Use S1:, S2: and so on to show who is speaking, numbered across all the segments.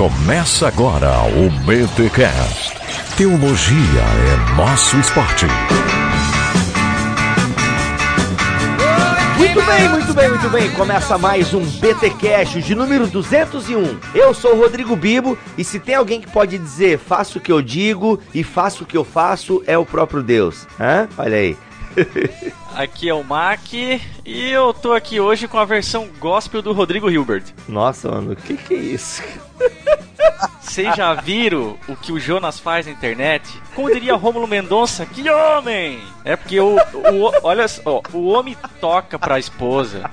S1: Começa agora o BTCast. Teologia é nosso esporte.
S2: Muito bem, muito bem, muito bem. Começa mais um BTcast de número 201. Eu sou o Rodrigo Bibo e se tem alguém que pode dizer faço o que eu digo e faço o que eu faço é o próprio Deus. Hã? Olha aí.
S3: Aqui é o Mac e eu tô aqui hoje com a versão gospel do Rodrigo Hilbert.
S2: Nossa, mano, o que que é isso?
S3: Vocês já viram o que o Jonas faz na internet? Como diria Rômulo Mendonça, que homem! É porque o, o olha só, o homem toca pra esposa.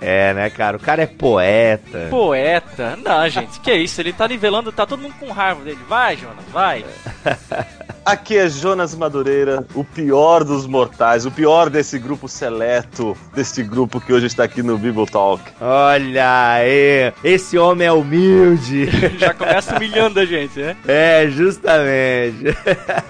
S2: É, né, cara? O cara é poeta.
S3: Poeta? Não, gente, que isso? Ele tá nivelando, tá todo mundo com raiva dele. Vai, Jonas, vai.
S4: Aqui é Jonas Madureira, o pior dos mortais, o pior desse grupo seleto, deste grupo que hoje está aqui no Bible Talk.
S2: Olha aí, esse homem é humilde.
S3: Já começa humilhando a gente, né?
S2: É, justamente.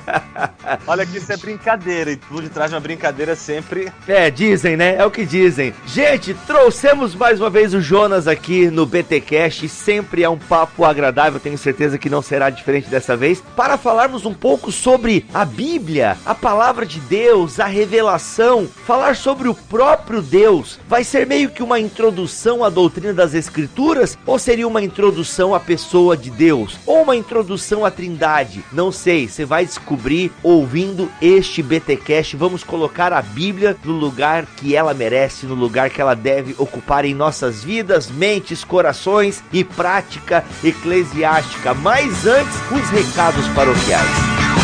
S4: Olha que isso é brincadeira, e por detrás de uma brincadeira sempre.
S2: É, dizem, né? É o que dizem. Gente, trouxemos mais uma vez o Jonas aqui no BTcast. Sempre é um papo agradável, tenho certeza que não será diferente dessa vez, para falarmos um pouco sobre a Bíblia, a palavra de Deus, a revelação, falar sobre o próprio Deus. Vai ser meio que uma introdução à doutrina das Escrituras ou seria uma introdução à pessoa de Deus ou uma introdução à Trindade? Não sei, você vai descobrir ouvindo este BTcast. Vamos colocar a Bíblia no lugar que ela merece, no lugar que ela deve ocupar em nossas vidas, mentes, corações e prática eclesiástica. Mas antes, os recados paroquiais.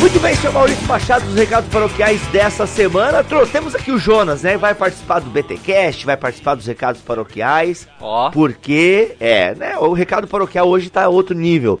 S2: Muito bem, senhor Maurício Machado, os recados paroquiais dessa semana. Trouxemos aqui o Jonas, né? Vai participar do BTcast, vai participar dos recados paroquiais.
S3: Ó.
S2: Porque, é, né? O recado paroquial hoje tá outro nível.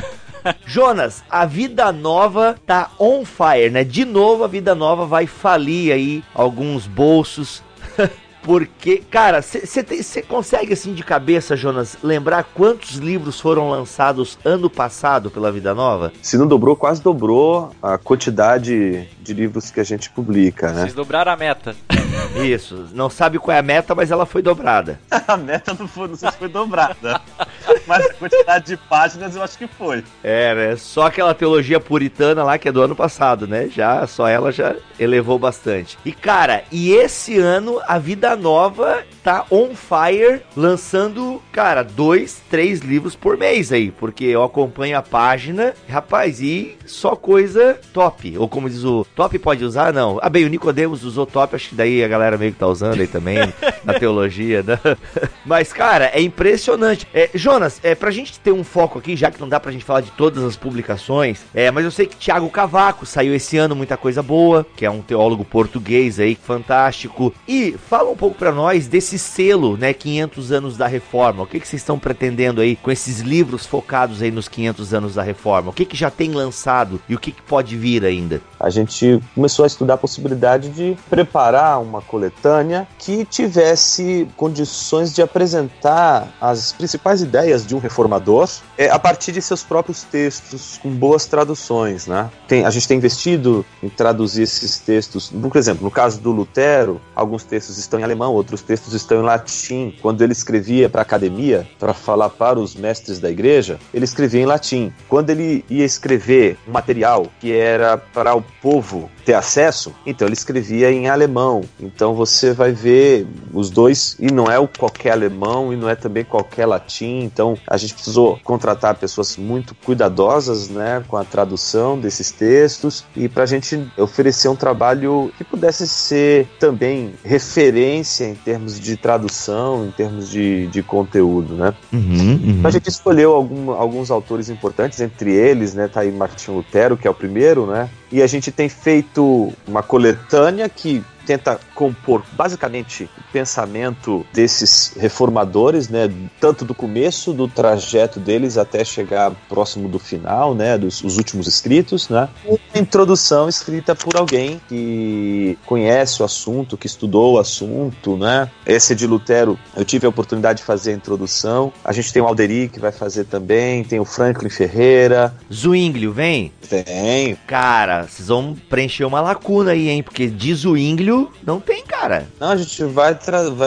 S2: Jonas, a vida nova tá on fire, né? De novo a vida nova vai falir aí alguns bolsos. Porque, cara, você consegue assim de cabeça, Jonas, lembrar quantos livros foram lançados ano passado pela Vida Nova?
S4: Se não dobrou, quase dobrou a quantidade de livros que a gente publica, né?
S3: Vocês dobraram a meta.
S2: Isso, não sabe qual é a meta, mas ela foi dobrada.
S4: a meta não, foi, não sei se foi dobrada, mas a quantidade de páginas eu acho que foi.
S2: É, né? Só aquela teologia puritana lá que é do ano passado, né? Já, só ela já elevou bastante. E cara, e esse ano a Vida Nova tá on fire, lançando, cara, dois, três livros por mês aí, porque eu acompanho a página, rapaz, e só coisa top. Ou como diz o top pode usar? Não. Ah, bem, o Nicodemos usou top, acho que daí a galera meio que tá usando aí também, na teologia, né? Mas, cara, é impressionante. É, Jonas, é, pra gente ter um foco aqui, já que não dá pra gente falar de todas as publicações, é, mas eu sei que Tiago Cavaco saiu esse ano, muita coisa boa, que é um teólogo português aí, fantástico. E fala um pouco pra nós desse selo, né, 500 anos da reforma. O que, que vocês estão pretendendo aí com esses livros focados aí nos 500 anos da reforma? O que, que já tem lançado e o que, que pode vir ainda?
S4: A gente começou a estudar a possibilidade de preparar uma coletânea que tivesse condições de apresentar as principais ideias de um reformador é, a partir de seus próprios textos, com boas traduções. Né? Tem, a gente tem investido em traduzir esses textos. Por exemplo, no caso do Lutero, alguns textos estão em alemão, outros textos estão em latim. Quando ele escrevia para a academia, para falar para os mestres da igreja, ele escrevia em latim. Quando ele ia escrever um material que era para o povo ter acesso, então ele escrevia em alemão. Então você vai ver os dois, e não é o qualquer alemão e não é também qualquer latim. Então a gente precisou contratar pessoas muito cuidadosas né, com a tradução desses textos e para a gente oferecer um trabalho que pudesse ser também referência em termos de tradução, em termos de, de conteúdo. Né?
S2: Uhum, uhum.
S4: Então a gente escolheu algum, alguns autores importantes, entre eles, né, tá aí Martin Lutero, que é o primeiro, né? E a gente tem feito uma coletânea que tenta compor basicamente o pensamento desses reformadores, né, tanto do começo do trajeto deles até chegar próximo do final, né, dos os últimos escritos, né, uma introdução escrita por alguém que conhece o assunto, que estudou o assunto, né. Esse de Lutero, eu tive a oportunidade de fazer a introdução. A gente tem o Alderi que vai fazer também, tem o Franklin Ferreira.
S2: Zwinglio, vem?
S4: Vem.
S2: Cara, vocês vão preencher uma lacuna aí, hein? Porque de Não tem, cara.
S4: Não, a gente vai,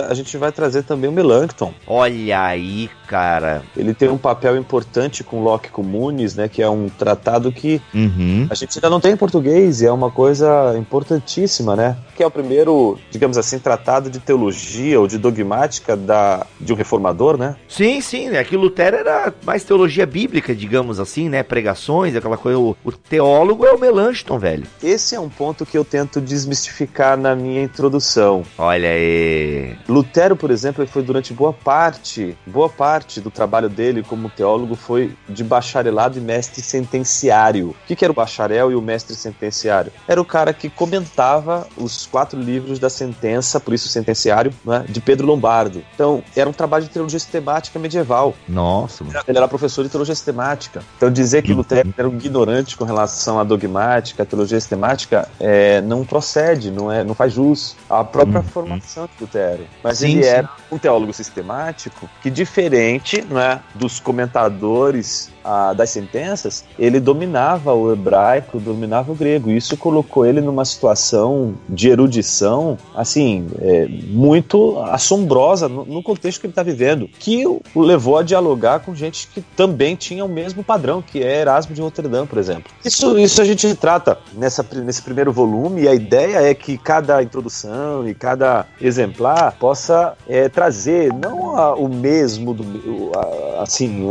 S4: a gente vai trazer também o Melanchthon.
S2: Olha aí, cara.
S4: Ele tem um papel importante com Locke Comunes, né? Que é um tratado que
S2: uhum.
S4: a gente ainda não tem em português e é uma coisa importantíssima, né? Que é o primeiro, digamos assim, tratado de teologia ou de dogmática da, de um reformador, né?
S2: Sim, sim. É que Lutero era mais teologia bíblica, digamos assim, né? Pregações, aquela coisa. O, o teólogo é o Melanchthon, velho.
S4: Esse é um ponto que eu tento desmistificar na minha introdução.
S2: Olha aí.
S4: Lutero, por exemplo, foi durante boa parte, boa parte do trabalho dele como teólogo foi de bacharelado e mestre sentenciário. O que, que era o bacharel e o mestre sentenciário? Era o cara que comentava os quatro livros da sentença, por isso sentenciário, né, de Pedro Lombardo. Então, era um trabalho de teologia sistemática medieval.
S2: Nossa.
S4: Ele era professor de teologia sistemática. Então, dizer que Lutero era um ignorante com relação à dogmática, à teologia sistemática, é, não procede, não, é, não faz jus à própria uhum. formação de Lutero. Mas sim, ele sim. era um teólogo sistemático que, diferente né, dos comentadores a, das sentenças, ele dominava o hebraico, dominava o grego. Isso colocou ele numa situação de erudição, assim, é, muito assombrosa no, no, contexto que ele está vivendo, que o levou a dialogar com gente que também tinha o mesmo padrão, que é Erasmo de Roterdã, por exemplo. Isso, isso a gente trata nessa, nesse primeiro volume, e a ideia é que cada introdução e cada exemplar possa é, trazer não a, o mesmo, do, a, assim,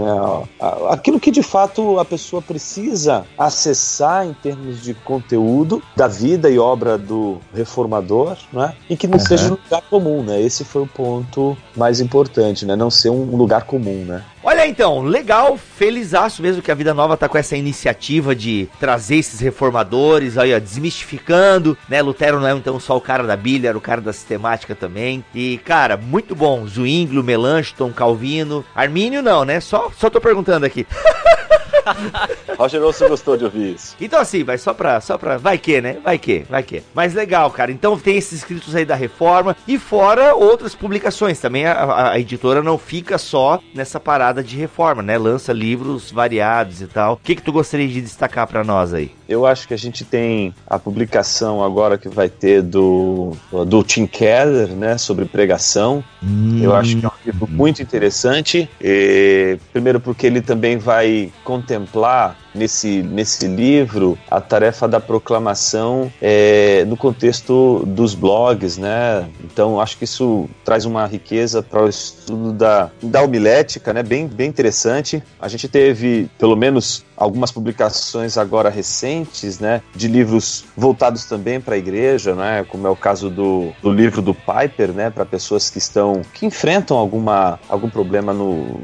S4: a, aquilo que de fato a pessoa precisa acessar em termos de conteúdo da vida e obra do reformador, né? E que não uhum. seja um lugar comum, né? Esse foi o ponto mais importante, né? Não ser um lugar comum, né?
S2: Olha então, legal, felizaço mesmo que a Vida Nova tá com essa iniciativa de trazer esses reformadores, aí ó, desmistificando, né? Lutero não é então só o cara da Bíblia, era o cara da sistemática também. E, cara, muito bom. Zwinglio, Melanchthon, Calvino. Armínio não, né? Só, só tô perguntando aqui.
S4: Roger você gostou de ouvir isso.
S2: Então assim, vai só pra, só pra. Vai que, né? Vai que, vai que. Mas legal, cara. Então tem esses escritos aí da reforma e fora outras publicações. Também a, a, a editora não fica só nessa parada de reforma, né? Lança livros variados e tal. O que, que tu gostaria de destacar para nós aí?
S4: Eu acho que a gente tem a publicação agora que vai ter do, do Tim Keller, né? Sobre pregação. Hum. Eu acho que é um livro muito interessante. E, primeiro porque ele também vai contemplar contemplar nesse, nesse livro a tarefa da proclamação é, no contexto dos blogs, né? Então acho que isso traz uma riqueza para o estudo da, da homilética, né? Bem, bem interessante. A gente teve pelo menos algumas publicações agora recentes, né, de livros voltados também para a igreja, né, como é o caso do, do livro do Piper, né, para pessoas que estão que enfrentam alguma algum problema no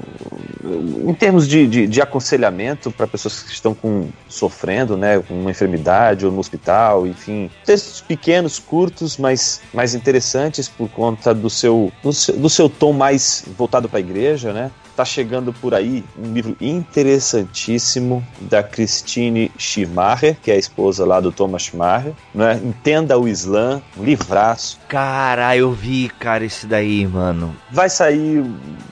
S4: em termos de, de, de aconselhamento para pessoas que estão com, sofrendo, né, com uma enfermidade ou no hospital, enfim. Textos pequenos, curtos, mas mais interessantes por conta do seu, do seu, do seu tom mais voltado para a igreja, né? Tá chegando por aí um livro interessantíssimo da Christine Schumacher, que é a esposa lá do Thomas Schumacher, né? Entenda o Islã, um livraço.
S2: Cara, eu vi, cara, esse daí, mano.
S4: Vai sair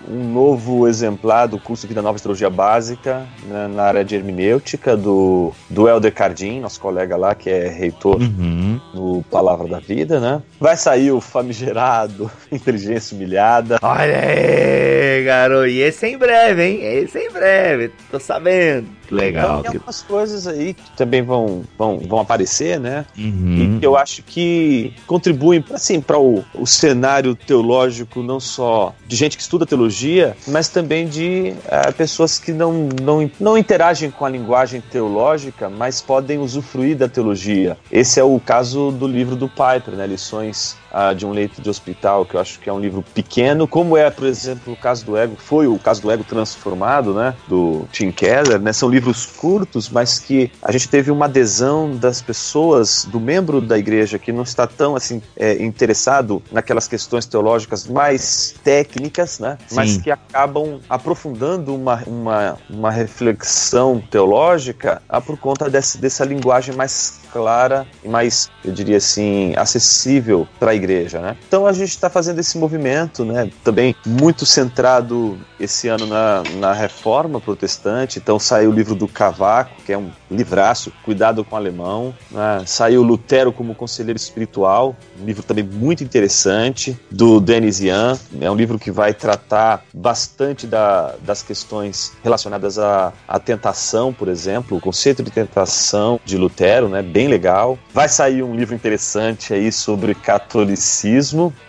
S4: um novo exemplar do curso aqui da Nova Astrologia Básica, né, na área de hermenêutica, do, do Helder Cardim, nosso colega lá, que é reitor
S2: uhum.
S4: no Palavra da Vida, né? Vai sair o famigerado Inteligência Humilhada.
S2: Olha aí, garoto. E esse é em breve, hein? Esse é em breve, tô sabendo. Legal.
S4: Então, tem algumas coisas aí que também vão, vão, vão aparecer, né?
S2: Uhum.
S4: E que eu acho que contribuem assim, para o, o cenário teológico, não só de gente que estuda teologia, teologia, mas também de uh, pessoas que não, não, não interagem com a linguagem teológica, mas podem usufruir da teologia. Esse é o caso do livro do Piper, né? Lições uh, de um leito de hospital, que eu acho que é um livro pequeno, como é, por exemplo, o caso do Ego, foi o caso do Ego Transformado, né? Do Tim Keller, né? São livros curtos, mas que a gente teve uma adesão das pessoas, do membro da igreja que não está tão assim é, interessado naquelas questões teológicas mais técnicas, né? Sim. Mas que acabam aprofundando uma, uma, uma reflexão teológica ah, por conta desse, dessa linguagem mais clara e mais, eu diria assim, acessível para a igreja, né? Então a gente está fazendo esse movimento, né? Também muito centrado esse ano na, na reforma protestante. Então saiu o livro do Cavaco, que é um livraço, Cuidado com o Alemão. Né? Saiu Lutero como Conselheiro Espiritual, um livro também muito interessante, do Denis Ian. É um livro que vai tratar bastante da, das questões relacionadas à, à tentação, por exemplo, o conceito de tentação de Lutero, né? Bem legal. Vai sair um livro interessante aí sobre catolicismo.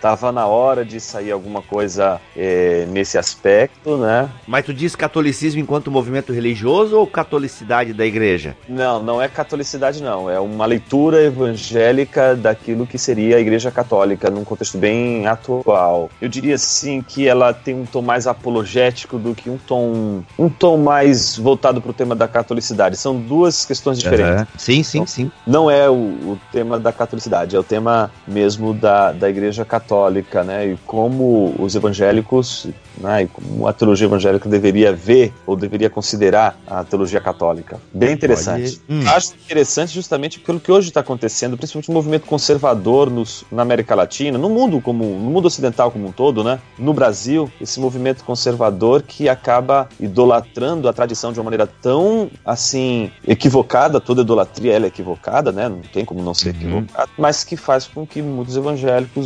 S4: Tava na hora de sair alguma coisa é, nesse aspecto, né?
S2: Mas tu diz catolicismo enquanto movimento religioso ou catolicidade da igreja?
S4: Não, não é catolicidade não. É uma leitura evangélica daquilo que seria a igreja católica num contexto bem atual. Eu diria sim que ela tem um tom mais apologético do que um tom um tom mais voltado para o tema da catolicidade. São duas questões diferentes. Uhum.
S2: Sim, sim, então, sim.
S4: Não é o, o tema da catolicidade, é o tema mesmo da, da igreja católica, né? E como os evangélicos, né? E como a teologia evangélica deveria ver ou deveria considerar a teologia católica. Bem interessante. Hum. Acho interessante justamente pelo que hoje está acontecendo, principalmente o movimento conservador nos, na América Latina, no mundo como no mundo ocidental como um todo, né? No Brasil, esse movimento conservador que acaba idolatrando a tradição de uma maneira tão assim equivocada, toda idolatria ela é equivocada, né? Não tem como não ser uhum. equivocada, mas que faz com que muitos evangélicos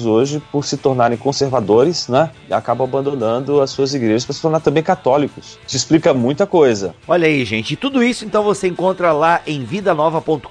S4: hoje, por se tornarem conservadores, né, acabam abandonando as suas igrejas para se tornar também católicos. Isso explica muita coisa.
S2: Olha aí, gente. Tudo isso então você encontra lá em vidanova.com.br.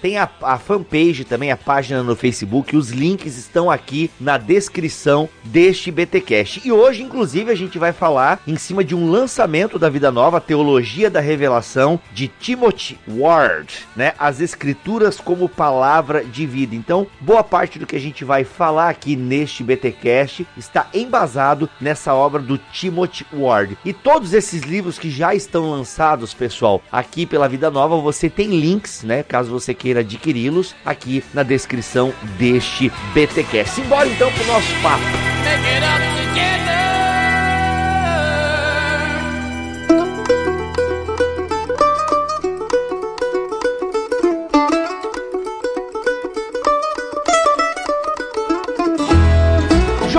S2: Tem a, a fanpage também, a página no Facebook. Os links estão aqui na descrição deste BTcast. E hoje, inclusive, a gente vai falar em cima de um lançamento da Vida Nova, Teologia da Revelação, de Timothy Ward, né? As Escrituras como Palavra de Vida. Então, boa parte do que a gente vai falar aqui neste BTcast está embasado nessa obra do Timothy Ward. E todos esses livros que já estão lançados, pessoal, aqui pela Vida Nova, você tem links, né? Caso você queira adquiri-los, aqui na descrição deste BTcast. Simbora então pro nosso papo. Make it up together.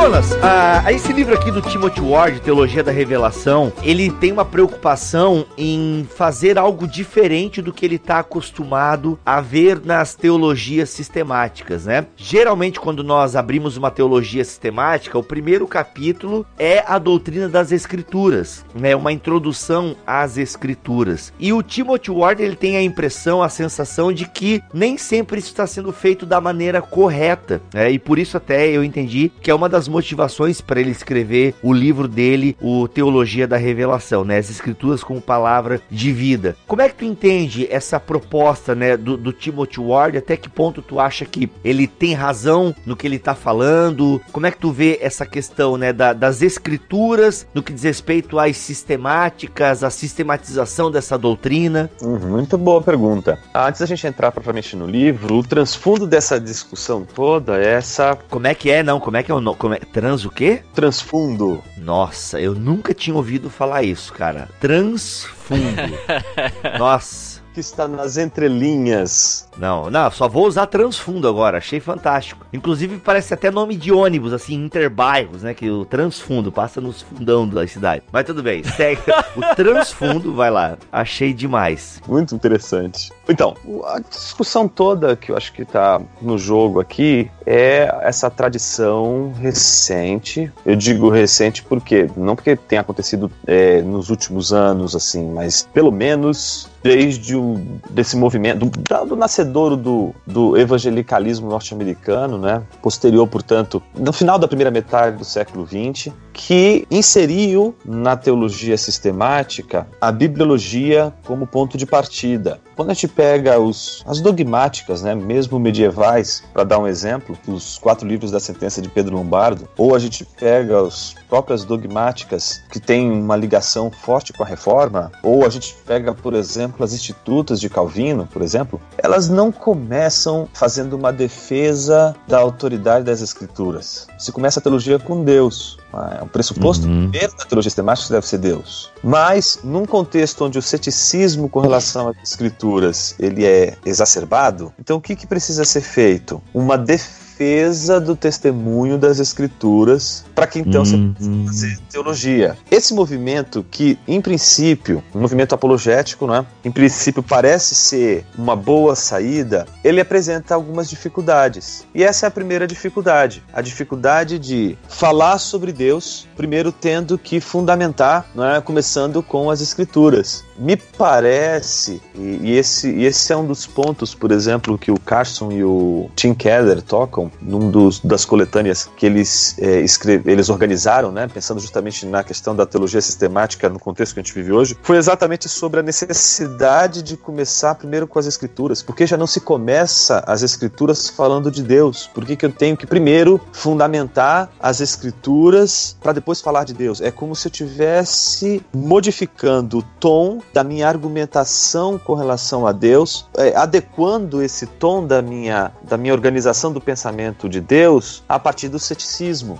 S2: Jonas, uh, esse livro aqui do Timothy Ward, Teologia da Revelação, ele tem uma preocupação em fazer algo diferente do que ele está acostumado a ver nas teologias sistemáticas, né? Geralmente, quando nós abrimos uma teologia sistemática, o primeiro capítulo é a doutrina das Escrituras, né? Uma introdução às Escrituras. E o Timothy Ward ele tem a impressão, a sensação de que nem sempre isso está sendo feito da maneira correta, né? E por isso até eu entendi que é uma das motivações para ele escrever o livro dele, o Teologia da Revelação, né? As Escrituras como palavra de vida. Como é que tu entende essa proposta, né, do, do Timothy Ward? Até que ponto tu acha que ele tem razão no que ele está falando? Como é que tu vê essa questão, né, da, das Escrituras no que diz respeito às sistemáticas, a sistematização dessa doutrina?
S4: Uhum, muito boa pergunta. Antes da gente entrar propriamente no livro, o transfundo dessa discussão toda é essa.
S2: Como é que é, não? Como é que é o nome? É? Trans o quê?
S4: Transfundo.
S2: Nossa, eu nunca tinha ouvido falar isso, cara. Transfundo. Nossa
S4: que está nas entrelinhas.
S2: Não, não, só vou usar transfundo agora, achei fantástico. Inclusive parece até nome de ônibus, assim, interbairros, né? Que o transfundo passa nos fundão da cidade. Mas tudo bem, segue. o transfundo, vai lá, achei demais.
S4: Muito interessante. Então, a discussão toda que eu acho que está no jogo aqui é essa tradição recente. Eu digo recente porque não porque tenha acontecido é, nos últimos anos assim, mas pelo menos desde o desse movimento do, do nascedouro do, do evangelicalismo norte-americano, né? Posterior, portanto, no final da primeira metade do século XX, que inseriu na teologia sistemática a bibliologia como ponto de partida. Quando a gente pega os, as dogmáticas, né, mesmo medievais, para dar um exemplo, os quatro livros da sentença de Pedro Lombardo, ou a gente pega as próprias dogmáticas que têm uma ligação forte com a reforma, ou a gente pega, por exemplo, as institutas de Calvino, por exemplo, elas não começam fazendo uma defesa da autoridade das escrituras. Se começa a teologia com Deus, é um pressuposto uhum. primeiro da teologia sistemática deve ser Deus. Mas, num contexto onde o ceticismo com relação às escrituras ele é exacerbado, então o que, que precisa ser feito? Uma defesa defesa do testemunho das escrituras para que então você possa fazer teologia. Esse movimento que, em princípio, um movimento apologético, né? Em princípio parece ser uma boa saída, ele apresenta algumas dificuldades. E essa é a primeira dificuldade, a dificuldade de falar sobre Deus, primeiro tendo que fundamentar, né? começando com as escrituras. Me parece, e, e esse, e esse é um dos pontos, por exemplo, que o Carson e o Tim Keller tocam num dos, das coletâneas que eles, é, escreve, eles organizaram, né, pensando justamente na questão da teologia sistemática no contexto que a gente vive hoje, foi exatamente sobre a necessidade de começar primeiro com as escrituras, porque já não se começa as escrituras falando de Deus, por que, que eu tenho que primeiro fundamentar as escrituras para depois falar de Deus? É como se eu tivesse modificando o tom da minha argumentação com relação a Deus, é, adequando esse tom da minha, da minha organização do pensamento pensamento de Deus a partir do ceticismo.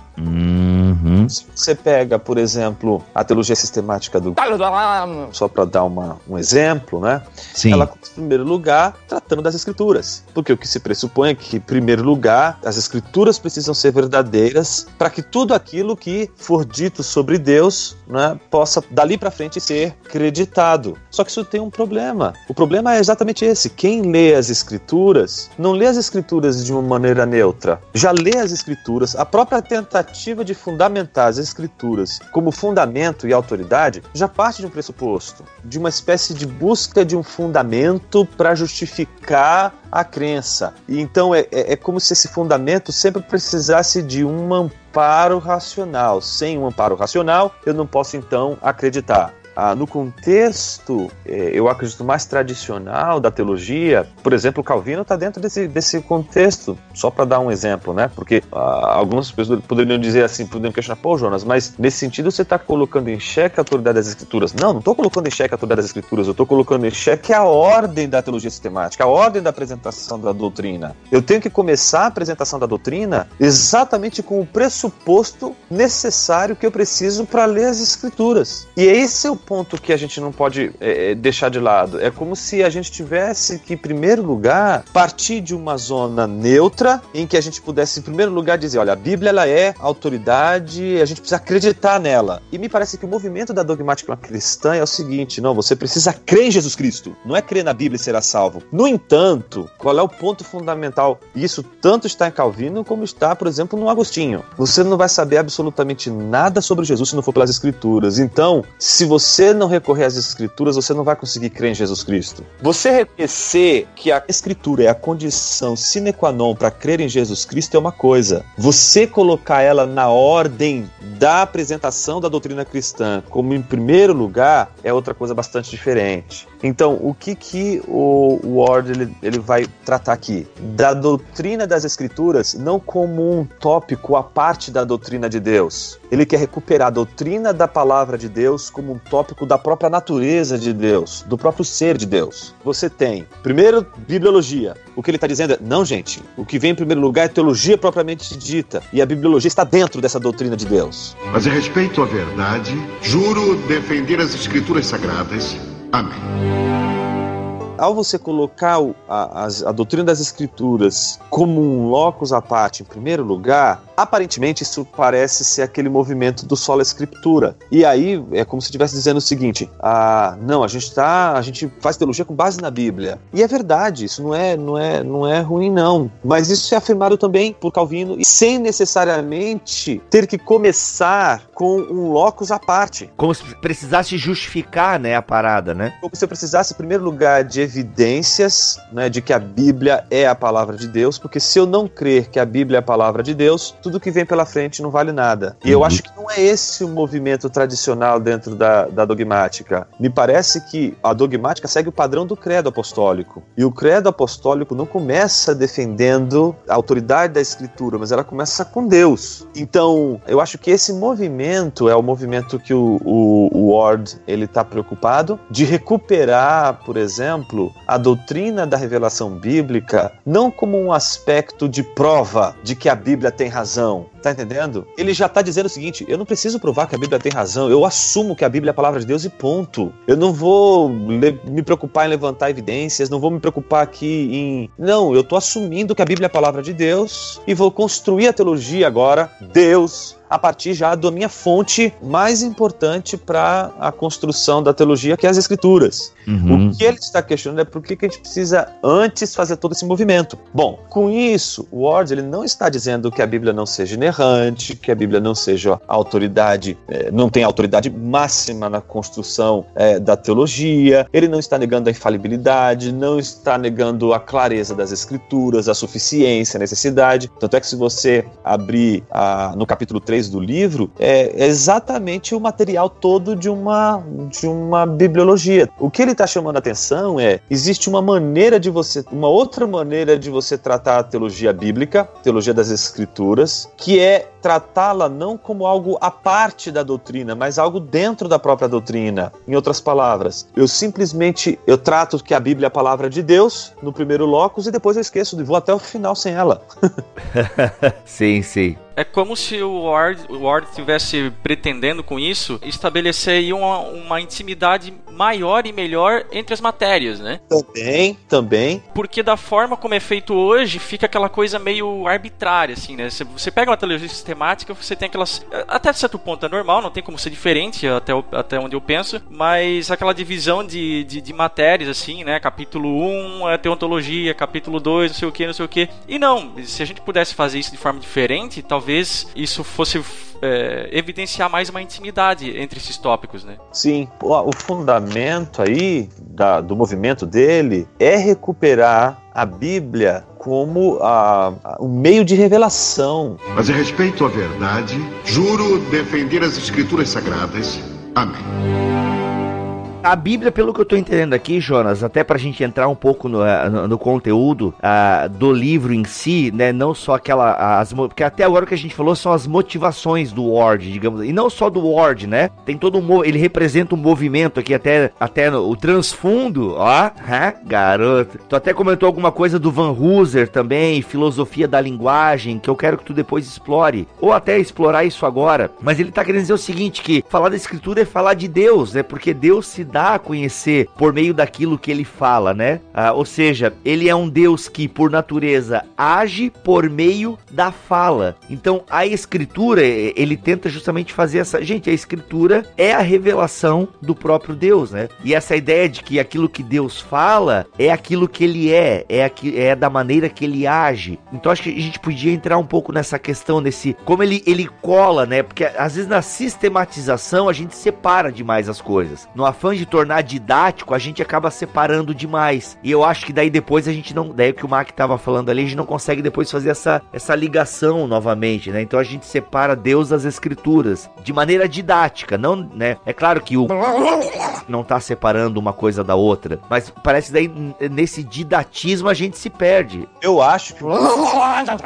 S4: Uhum. Se você pega, por exemplo, a teologia sistemática do. Só para dar uma, um exemplo, né? Sim. Ela, em primeiro lugar, tratando das escrituras. Porque o que se pressupõe é que, em primeiro lugar, as escrituras precisam ser verdadeiras para que tudo aquilo que for dito sobre Deus né, possa, dali para frente, ser acreditado. Só que isso tem um problema. O problema é exatamente esse. Quem lê as escrituras não lê as escrituras de uma maneira neutra. Já lê as escrituras, a própria tentativa de fundamentar as escrituras como fundamento e autoridade já parte de um pressuposto, de uma espécie de busca de um fundamento para justificar a crença. E então é, é, é como se esse fundamento sempre precisasse de um amparo racional. Sem um amparo racional, eu não posso então acreditar. Ah, no contexto, eh, eu acredito, mais tradicional da teologia, por exemplo, Calvino está dentro desse, desse contexto, só para dar um exemplo, né? Porque ah, algumas pessoas poderiam dizer assim, poderiam questionar, pô, Jonas, mas nesse sentido você está colocando em xeque a autoridade das escrituras. Não, não estou colocando em xeque a autoridade das escrituras, eu estou colocando em xeque a ordem da teologia sistemática, a ordem da apresentação da doutrina. Eu tenho que começar a apresentação da doutrina exatamente com o pressuposto necessário que eu preciso para ler as escrituras. E esse é o ponto que a gente não pode é, é, deixar de lado. É como se a gente tivesse que, em primeiro lugar, partir de uma zona neutra em que a gente pudesse, em primeiro lugar, dizer: olha, a Bíblia ela é autoridade, a gente precisa acreditar nela. E me parece que o movimento da dogmática cristã é o seguinte: não, você precisa crer em Jesus Cristo, não é crer na Bíblia e será salvo. No entanto, qual é o ponto fundamental? Isso tanto está em Calvino como está, por exemplo, no Agostinho. Você não vai saber absolutamente nada sobre Jesus se não for pelas Escrituras. Então, se você você não recorrer às escrituras, você não vai conseguir crer em Jesus Cristo. Você reconhecer que a escritura é a condição sine qua non para crer em Jesus Cristo é uma coisa. Você colocar ela na ordem da apresentação da doutrina cristã como em primeiro lugar é outra coisa bastante diferente. Então, o que que o Ward ele, ele vai tratar aqui? Da doutrina das escrituras não como um tópico à parte da doutrina de Deus. Ele quer recuperar a doutrina da palavra de Deus como um tópico da própria natureza de Deus, do próprio ser de Deus. Você tem, primeiro, bibliologia. O que ele está dizendo é, não, gente, o que vem em primeiro lugar é teologia propriamente dita. E a bibliologia está dentro dessa doutrina de Deus.
S5: Mas a respeito à verdade, juro defender as escrituras sagradas Amém.
S4: Ao você colocar a, a, a doutrina das escrituras como um locus à parte em primeiro lugar, aparentemente isso parece ser aquele movimento do sola escritura. E aí é como se estivesse dizendo o seguinte: ah, não, a gente tá, a gente faz teologia com base na Bíblia. E é verdade, isso não é, não é, não é ruim não. Mas isso é afirmado também por Calvino e sem necessariamente ter que começar com um locus à parte.
S2: Como se precisasse justificar, né, a parada, né?
S4: Como se eu precisasse, em primeiro lugar, de evidências, né, de que a Bíblia é a palavra de Deus, porque se eu não crer que a Bíblia é a palavra de Deus, tudo que vem pela frente não vale nada. E eu uhum. acho que não é esse o movimento tradicional dentro da, da dogmática. Me parece que a dogmática segue o padrão do credo apostólico. E o credo apostólico não começa defendendo a autoridade da escritura, mas ela começa com Deus. Então, eu acho que esse movimento é o movimento que o, o, o Ward ele está preocupado de recuperar, por exemplo, a doutrina da revelação bíblica não como um aspecto de prova de que a Bíblia tem razão, tá entendendo? Ele já está dizendo o seguinte: eu não preciso provar que a Bíblia tem razão, eu assumo que a Bíblia é a palavra de Deus e ponto. Eu não vou me preocupar em levantar evidências, não vou me preocupar aqui em. Não, eu estou assumindo que a Bíblia é a palavra de Deus e vou construir a teologia agora. Deus a partir já da minha fonte mais importante para a construção da teologia, que é as escrituras. Uhum. O que ele está questionando é por que, que a gente precisa antes fazer todo esse movimento. Bom, com isso, o Ward ele não está dizendo que a Bíblia não seja inerrante, que a Bíblia não seja autoridade, é, não tem autoridade máxima na construção é, da teologia, ele não está negando a infalibilidade, não está negando a clareza das escrituras, a suficiência, a necessidade. Tanto é que se você abrir no capítulo 3 3 do livro é exatamente o material todo de uma, de uma bibliologia. O que ele está chamando a atenção é: existe uma maneira de você, uma outra maneira de você tratar a teologia bíblica, teologia das escrituras, que é tratá-la não como algo à parte da doutrina, mas algo dentro da própria doutrina. Em outras palavras, eu simplesmente eu trato que a Bíblia é a palavra de Deus no primeiro locus e depois eu esqueço e vou até o final sem ela.
S2: sim, sim.
S3: É como se o Ward, o Ward tivesse pretendendo com isso estabelecer uma, uma intimidade maior e melhor entre as matérias, né?
S4: Também, também.
S3: Porque da forma como é feito hoje, fica aquela coisa meio arbitrária, assim, né? Você, você pega uma televisão sistemática, você tem aquelas. Até certo ponto é normal, não tem como ser diferente, até, até onde eu penso, mas aquela divisão de, de, de matérias, assim, né? Capítulo 1 é teontologia, capítulo 2, não sei o que, não sei o que. E não, se a gente pudesse fazer isso de forma diferente, talvez talvez isso fosse é, evidenciar mais uma intimidade entre esses tópicos, né?
S4: Sim, o fundamento aí da, do movimento dele é recuperar a Bíblia como a, a, um meio de revelação.
S5: Mas em respeito à verdade, juro defender as escrituras sagradas. Amém.
S2: A Bíblia, pelo que eu estou entendendo aqui, Jonas, até para a gente entrar um pouco no, eh, no, no conteúdo uh, do livro em si, né? Não só aquela. As, porque até agora o que a gente falou são as motivações do Ward, digamos. E não só do Ward, né? Tem todo um. Ele representa um movimento aqui, até, até no, o transfundo, ó. Ha, garoto. Tu até comentou alguma coisa do Van Hooser também, filosofia da linguagem, que eu quero que tu depois explore. Ou até explorar isso agora. Mas ele tá querendo dizer o seguinte: que falar da escritura é falar de Deus, né? Porque Deus se dá a conhecer por meio daquilo que ele fala, né? Ah, ou seja, ele é um Deus que, por natureza, age por meio da fala. Então, a escritura, ele tenta justamente fazer essa. Gente, a escritura é a revelação do próprio Deus, né? E essa ideia de que aquilo que Deus fala é aquilo que ele é, é, aqui, é da maneira que ele age. Então, acho que a gente podia entrar um pouco nessa questão, nesse. Como ele, ele cola, né? Porque às vezes na sistematização a gente separa demais as coisas. No afã de tornar didático, a gente acaba separando demais. E eu acho que daí depois a gente não. Daí que o Mac tava falando ali, a gente não consegue depois fazer essa, essa ligação novamente, né? Então a gente separa Deus das Escrituras de maneira didática, não, né? É claro que o não tá separando uma coisa da outra, mas parece daí nesse didatismo a gente se perde.
S4: Eu acho que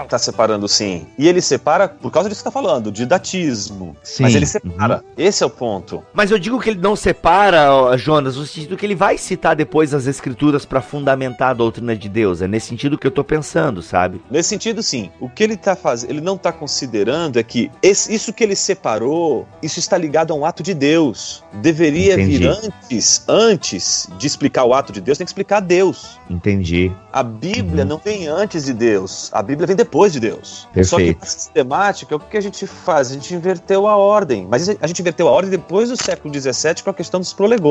S4: tá separando sim. E ele separa por causa disso que tá falando, didatismo. Sim. Mas ele separa. Uhum. Esse é o ponto.
S2: Mas eu digo que ele não separa ó, Jonas, no sentido que ele vai citar depois as escrituras para fundamentar a doutrina de Deus. É nesse sentido que eu tô pensando, sabe?
S4: Nesse sentido, sim. O que ele tá fazendo, ele não tá considerando é que esse, isso que ele separou, isso está ligado a um ato de Deus. Deveria
S2: Entendi.
S4: vir antes, antes de explicar o ato de Deus, tem que explicar Deus.
S2: Entendi.
S4: A Bíblia não vem antes de Deus, a Bíblia vem depois de Deus. Só que
S2: Perfeito.
S4: na sistemática, o que a gente faz? A gente inverteu a ordem. Mas a gente inverteu a ordem depois do século XVII com a questão dos prolegômenos.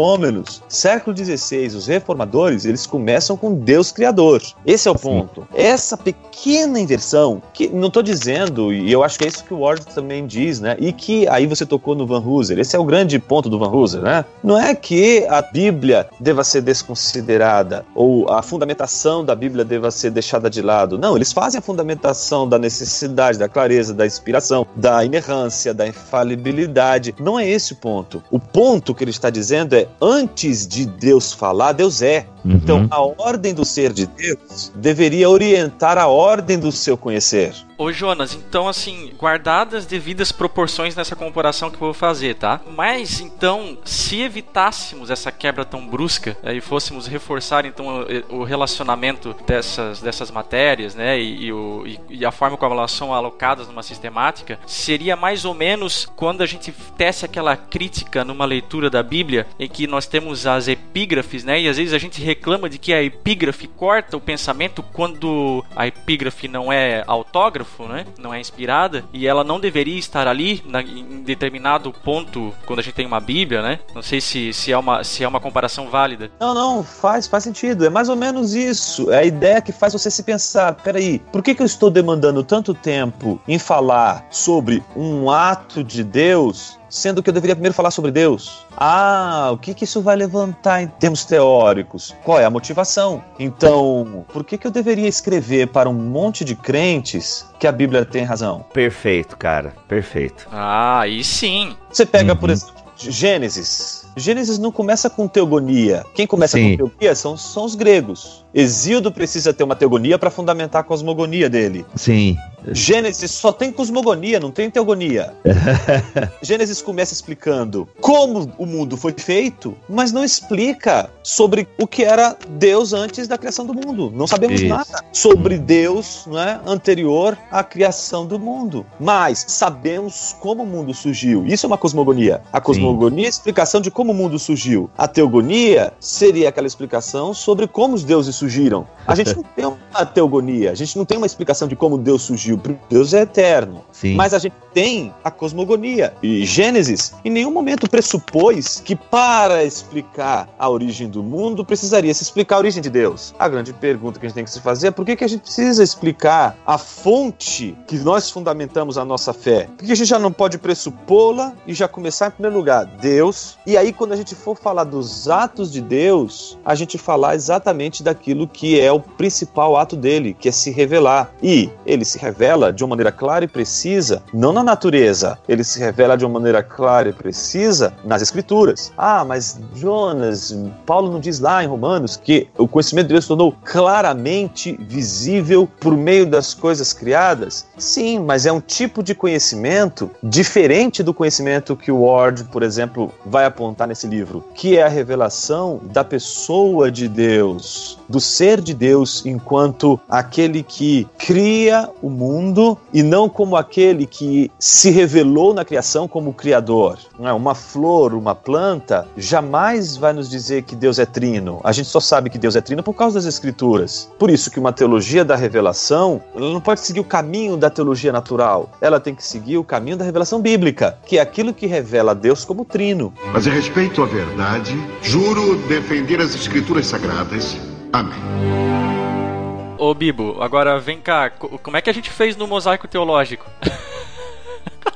S4: Século XVI, os reformadores, eles começam com Deus Criador. Esse é o ponto. Essa pequena inversão, que não estou dizendo, e eu acho que é isso que o Ward também diz, né? E que aí você tocou no Van Hooser. Esse é o grande ponto do Van Hooser, né? Não é que a Bíblia deva ser desconsiderada ou a fundamentação da Bíblia deva ser deixada de lado. Não, eles fazem a fundamentação da necessidade, da clareza, da inspiração, da inerrância, da infalibilidade. Não é esse o ponto. O ponto que ele está dizendo é: antes de Deus falar, Deus é.
S2: Uhum.
S4: Então, a ordem do ser de Deus deveria orientar a ordem do seu conhecer.
S3: Ô Jonas, então assim, guardadas devidas proporções nessa comparação que eu vou fazer, tá? Mas então, se evitássemos essa quebra tão brusca eh, e fôssemos reforçar então o, o relacionamento dessas, dessas matérias, né? E, e o, e, e a forma como elas são alocadas numa sistemática, seria mais ou menos quando a gente tece aquela crítica numa leitura da Bíblia em que nós temos as epígrafes, né? E às vezes a gente reclama de que a epígrafe corta o pensamento quando a epígrafe não é né? Não é inspirada e ela não deveria estar ali na, em determinado ponto quando a gente tem uma Bíblia, né? Não sei se, se, é, uma, se é uma comparação válida.
S4: Não, não, faz, faz sentido. É mais ou menos isso. É a ideia que faz você se pensar: peraí, por que, que eu estou demandando tanto tempo em falar sobre um ato de Deus sendo que eu deveria primeiro falar sobre Deus. Ah, o que, que isso vai levantar em termos teóricos? Qual é a motivação? Então, por que, que eu deveria escrever para um monte de crentes que a Bíblia tem razão?
S2: Perfeito, cara. Perfeito.
S3: Ah, aí sim.
S4: Você pega,
S2: Uhum.
S4: por exemplo, Gênesis. Gênesis não começa com teogonia. Quem começa
S2: Sim.
S4: com teogonia são, são os gregos. Exildo precisa ter uma teogonia para fundamentar a cosmogonia dele.
S2: Sim.
S4: Gênesis só tem cosmogonia, não tem teogonia. Gênesis começa explicando como o mundo foi feito, mas não explica sobre o que era Deus antes da criação do mundo. Não sabemos
S2: Isso.
S4: nada sobre Deus né, anterior à criação do mundo. Mas sabemos como o mundo surgiu. Isso é uma cosmogonia. A cosmogonia é a explicação de como o mundo surgiu. A teogonia seria aquela explicação sobre como os deuses surgiram. A gente não tem uma teogonia, a gente não tem uma explicação de como Deus surgiu. Deus é eterno.
S2: Sim.
S4: Mas a gente tem a cosmogonia. E Gênesis, em nenhum momento pressupôs que para explicar a origem do mundo precisaria se explicar a origem de Deus. A grande pergunta que a gente tem que se fazer é por que, que a gente precisa explicar a fonte que nós fundamentamos a nossa fé? Por que a gente já não pode pressupô-la e já começar em primeiro lugar? Deus. E aí, quando a gente for falar dos atos de Deus, a gente falar exatamente daquilo que é o principal ato dele, que é se revelar. E ele se revela de uma maneira clara e precisa, não na natureza, ele se revela de uma maneira clara e precisa nas escrituras. Ah, mas Jonas, Paulo não diz lá em Romanos que o conhecimento de Deus se tornou claramente visível por meio das coisas criadas? Sim, mas é um tipo de conhecimento diferente do conhecimento que o Ward, por exemplo, vai apontar nesse livro, que é a revelação da pessoa de Deus, do ser de Deus enquanto aquele que cria o mundo e não como aquele que se revelou na criação como criador. Não é? Uma flor, uma planta, jamais vai nos dizer que Deus é trino. A gente só sabe que Deus é trino por causa das escrituras. Por isso que uma teologia da revelação, ela não pode seguir o caminho da teologia natural. Ela tem que seguir o caminho da revelação bíblica, que é aquilo que revela Deus como trino.
S5: Mas em respeito à verdade, juro defender as escrituras sagradas. Amém.
S3: Ô Bibo, agora vem cá, co- como é que a gente fez no mosaico teológico?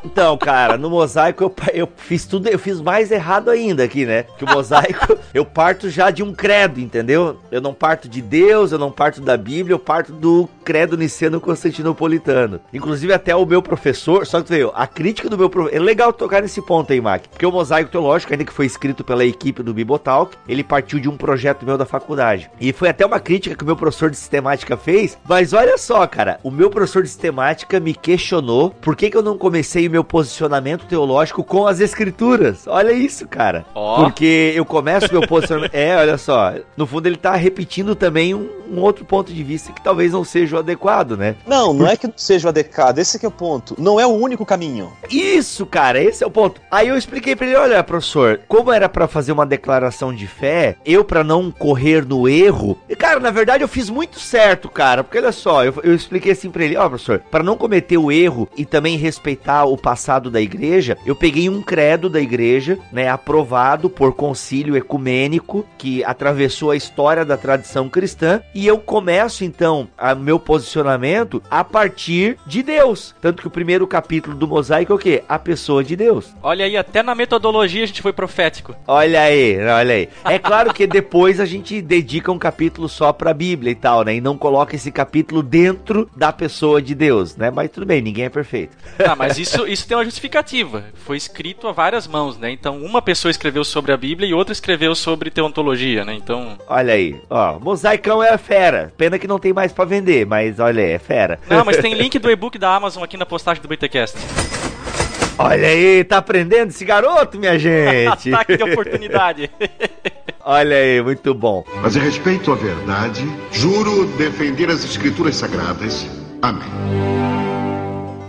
S2: Então, cara, no mosaico eu, eu fiz tudo, eu fiz mais errado ainda aqui, né? Que o mosaico eu parto já de um credo, entendeu? Eu não parto de Deus, eu não parto da Bíblia, eu parto do credo niceno-constantinopolitano. Inclusive até o meu professor, só que veio, a crítica do meu professor, é legal tocar nesse ponto aí, Mac, porque o Mosaico Teológico, ainda que foi escrito pela equipe do Bibotalk, ele partiu de um projeto meu da faculdade. E foi até uma crítica que o meu professor de sistemática fez, mas olha só, cara, o meu professor de sistemática me questionou por que, que eu não comecei o meu posicionamento teológico com as escrituras. Olha isso, cara. Oh. Porque eu começo meu posicionamento. é, olha só. No fundo, ele tá repetindo também um, um, outro ponto de vista que talvez não seja o adequado, né?
S4: Não, não é que não seja o adequado. Esse é o ponto. Não é o único caminho.
S2: Isso, cara, esse é o ponto. Aí eu expliquei pra ele: olha, professor, como era para fazer uma declaração de fé, eu, para não correr no erro. E, cara, na verdade, eu fiz muito certo, cara. Porque olha só, eu, eu expliquei assim pra ele: ó, oh, professor, para não cometer o erro e também respeitar o passado da igreja, eu peguei um credo da igreja, né, aprovado por concílio ecumênico que atravessou a história da tradição cristã e eu começo então o meu posicionamento a partir de Deus. Tanto que o primeiro capítulo do mosaico é o quê? A pessoa de Deus.
S3: Olha aí, até na metodologia a gente foi profético.
S2: Olha aí, olha aí. É claro que depois a gente dedica um capítulo só pra Bíblia e tal, né? E não coloca esse capítulo dentro da pessoa de Deus, né? Mas tudo bem, ninguém é perfeito.
S3: Ah, mas isso, isso tem uma justificativa. Foi escrito a várias mãos, né? Então, uma pessoa escreveu sobre a Bíblia e outra escreveu sobre teontologia, né? Então.
S2: Olha aí, ó, Mosaicão é a fera. Pena que não tem mais para vender, mas olha aí, é fera.
S3: Não, mas tem link do e-book da Amazon aqui na postagem do BTcast.
S2: Olha aí, tá aprendendo esse garoto, minha gente?
S3: tá, que oportunidade.
S2: Olha aí, muito bom.
S5: Mas a respeito à verdade, juro defender as escrituras sagradas. Amém.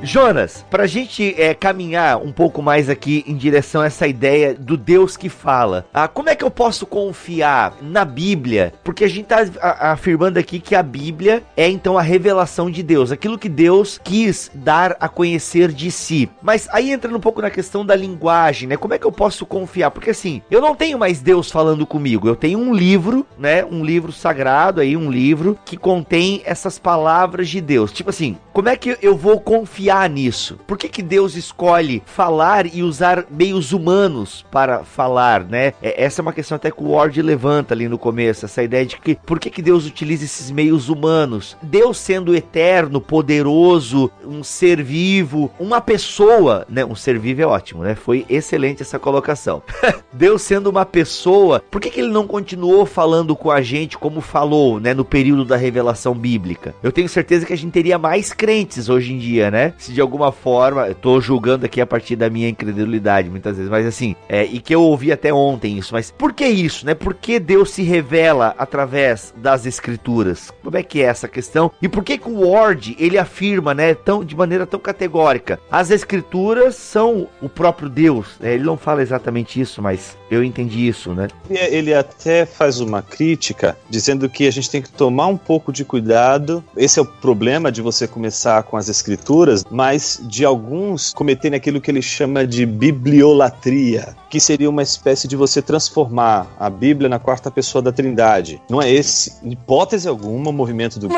S2: Jonas, pra gente é, caminhar um pouco mais aqui em direção a essa ideia do Deus que fala, ah, como é que eu posso confiar na Bíblia? Porque a gente tá afirmando aqui que a Bíblia é então a revelação de Deus, aquilo que Deus quis dar a conhecer de si. Mas aí entra um pouco na questão da linguagem, né? Como é que eu posso confiar? Porque assim, eu não tenho mais Deus falando comigo, eu tenho um livro, né? Um livro sagrado aí, um livro que contém essas palavras de Deus. Tipo assim, como é que eu vou confiar confiar nisso? Por que, que Deus escolhe falar e usar meios humanos para falar, né? É, essa é uma questão até que o Ward levanta ali no começo, essa ideia de que por que, que Deus utiliza esses meios humanos? Deus sendo eterno, poderoso, um ser vivo, uma pessoa, né? Um ser vivo é ótimo, né? Foi excelente essa colocação. Deus sendo uma pessoa, por que, que ele não continuou falando com a gente como falou, né? No período da revelação bíblica? Eu tenho certeza que a gente teria mais crentes hoje em dia, né? Se de alguma forma, eu tô julgando aqui a partir da minha incredulidade muitas vezes, mas assim, é, e que eu ouvi até ontem isso, mas por que isso, né? Por que Deus se revela através das escrituras? Como é que é essa questão? E por que que o Ward, ele afirma, né, tão, de maneira tão categórica, as escrituras são o próprio Deus, né? Ele não fala exatamente isso, mas eu entendi isso, né?
S4: Ele até faz uma crítica dizendo que a gente tem que tomar um pouco de cuidado. Esse é o problema de você começar com as escrituras, mas de alguns cometerem aquilo que ele chama de bibliolatria, que seria uma espécie de você transformar a Bíblia na quarta pessoa da Trindade. Não é esse, hipótese alguma, o movimento do.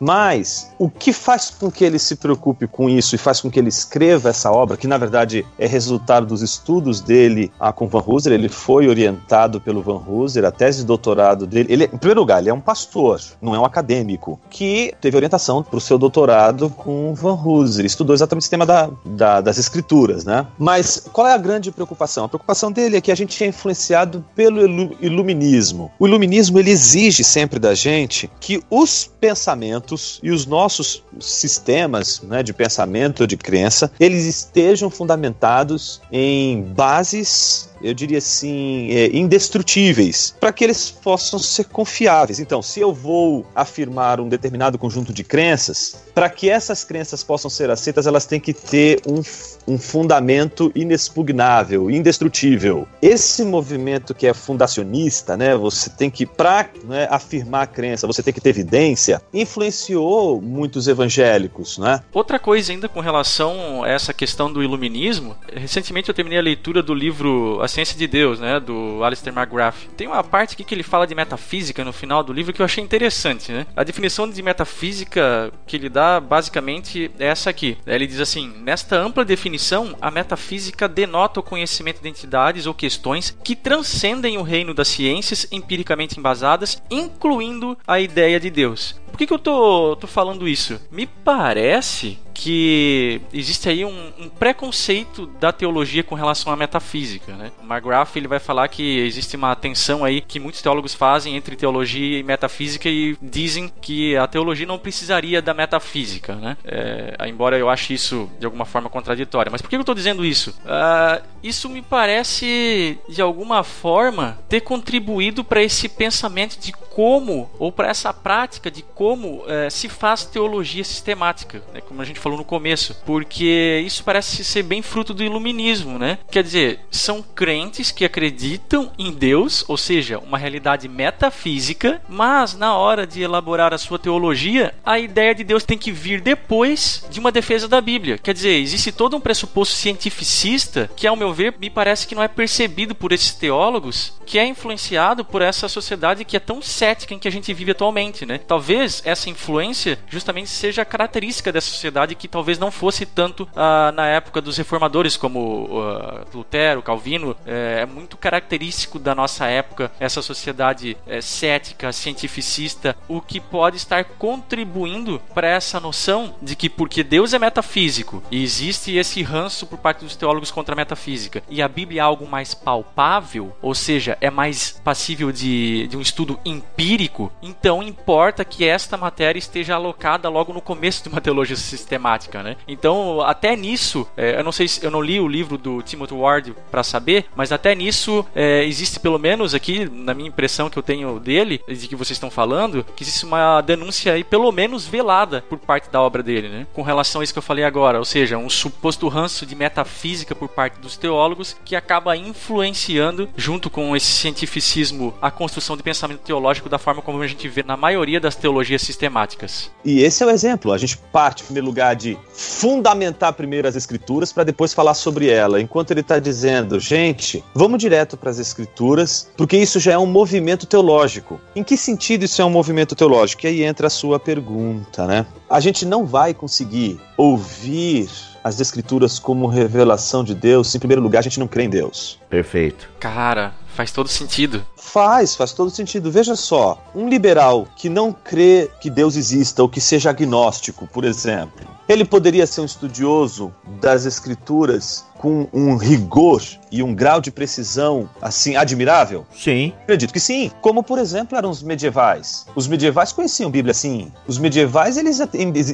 S4: Mas o que faz com que ele se preocupe com isso e faz com que ele escreva essa obra, que na verdade é resultado dos estudos dele com Van Ele foi orientado pelo Van Hooser, a tese de doutorado dele. Ele, em primeiro lugar, ele é um pastor, não é um acadêmico, que teve orientação para o seu doutorado com Van Hooser, estudou exatamente o sistema da, da, das escrituras, né? Mas qual é a grande preocupação? A preocupação dele é que a gente é influenciado pelo iluminismo. O iluminismo ele exige sempre da gente que os pensamentos e os nossos sistemas né, de pensamento, de crença, eles estejam fundamentados em bases eu diria assim, é, indestrutíveis, para que eles possam ser confiáveis. Então, se eu vou afirmar um determinado conjunto de crenças, para que essas crenças possam ser aceitas, elas têm que ter um, um fundamento inexpugnável, indestrutível. Esse movimento que é fundacionista, né, você tem que, para né, afirmar a crença, você tem que ter evidência, influenciou muitos evangélicos. Né?
S3: Outra coisa ainda com relação a essa questão do iluminismo, recentemente eu terminei a leitura do livro Ciência de Deus, né, do Alistair McGrath. Tem uma parte aqui que ele fala de metafísica no final do livro que eu achei interessante, né? A definição de metafísica que ele dá basicamente é essa aqui. Ele diz assim: nesta ampla definição, a metafísica denota o conhecimento de entidades ou questões que transcendem o reino das ciências empiricamente embasadas, incluindo a ideia de Deus. Por que, que eu tô, tô falando isso? Me parece que existe aí um, um, preconceito da teologia com relação à metafísica, né? O McGrath ele vai falar que existe uma tensão aí que muitos teólogos fazem entre teologia e metafísica e dizem que a teologia não precisaria da metafísica, né? É, embora eu ache isso de alguma forma contraditória. Mas por que eu estou dizendo isso? Uh, isso me parece de alguma forma ter contribuído para esse pensamento de como ou para essa prática de como uh, se faz teologia sistemática, né? como a gente falou no começo, porque isso parece ser bem fruto do iluminismo, né? Quer dizer, são crentes que acreditam em Deus, ou seja, uma realidade metafísica, mas na hora de elaborar a sua teologia, a ideia de Deus tem que vir depois de uma defesa da Bíblia. Quer dizer, existe todo um pressuposto cientificista que, ao meu ver, me parece que não é percebido por esses teólogos, que é influenciado por essa sociedade que é tão cética em que a gente vive atualmente, né? Talvez essa influência justamente seja característica dessa sociedade que talvez não fosse tanto ah, na época dos reformadores, como uh, Lutero, Calvino. É, é, muito característico da nossa época essa sociedade é, cética, cientificista, o que pode estar contribuindo para essa noção de que porque Deus é metafísico e existe esse ranço por parte dos teólogos contra a metafísica e a Bíblia é algo mais palpável, ou seja, é mais passível de, de um estudo empírico, então importa que esta matéria esteja alocada logo no começo de uma teologia sistemática temática, né? Então, até nisso, é, eu não sei se eu não li o livro do Timothy Ward para saber, mas até nisso é, existe pelo menos aqui, na minha impressão que eu tenho dele, de que vocês estão falando, que existe uma denúncia aí, pelo menos velada, por parte da obra dele, né? Com relação a isso que eu falei agora, ou seja, um suposto ranço de metafísica por parte dos teólogos que acaba influenciando, junto com esse cientificismo, a construção de pensamento teológico da forma como a gente vê na maioria das teologias sistemáticas.
S4: E esse é o exemplo. A gente parte, em primeiro lugar, de fundamentar primeiro as escrituras para depois falar sobre ela, enquanto ele está dizendo, gente, vamos direto para as escrituras, porque isso já é um movimento teológico. Em que sentido isso é um movimento teológico? E aí entra a sua pergunta, né? A gente não vai conseguir ouvir as escrituras como revelação de Deus, em primeiro lugar a gente não crê em Deus.
S2: Perfeito.
S3: Cara, faz todo sentido.
S4: Faz, faz todo sentido. Veja só, um liberal que não crê que Deus exista ou que seja agnóstico, por exemplo, ele poderia ser um estudioso das escrituras com um rigor e um grau de precisão assim admirável?
S2: Sim.
S4: Acredito que sim. Como, por exemplo, eram os medievais. Os medievais conheciam Bíblia sim. Os medievais eles,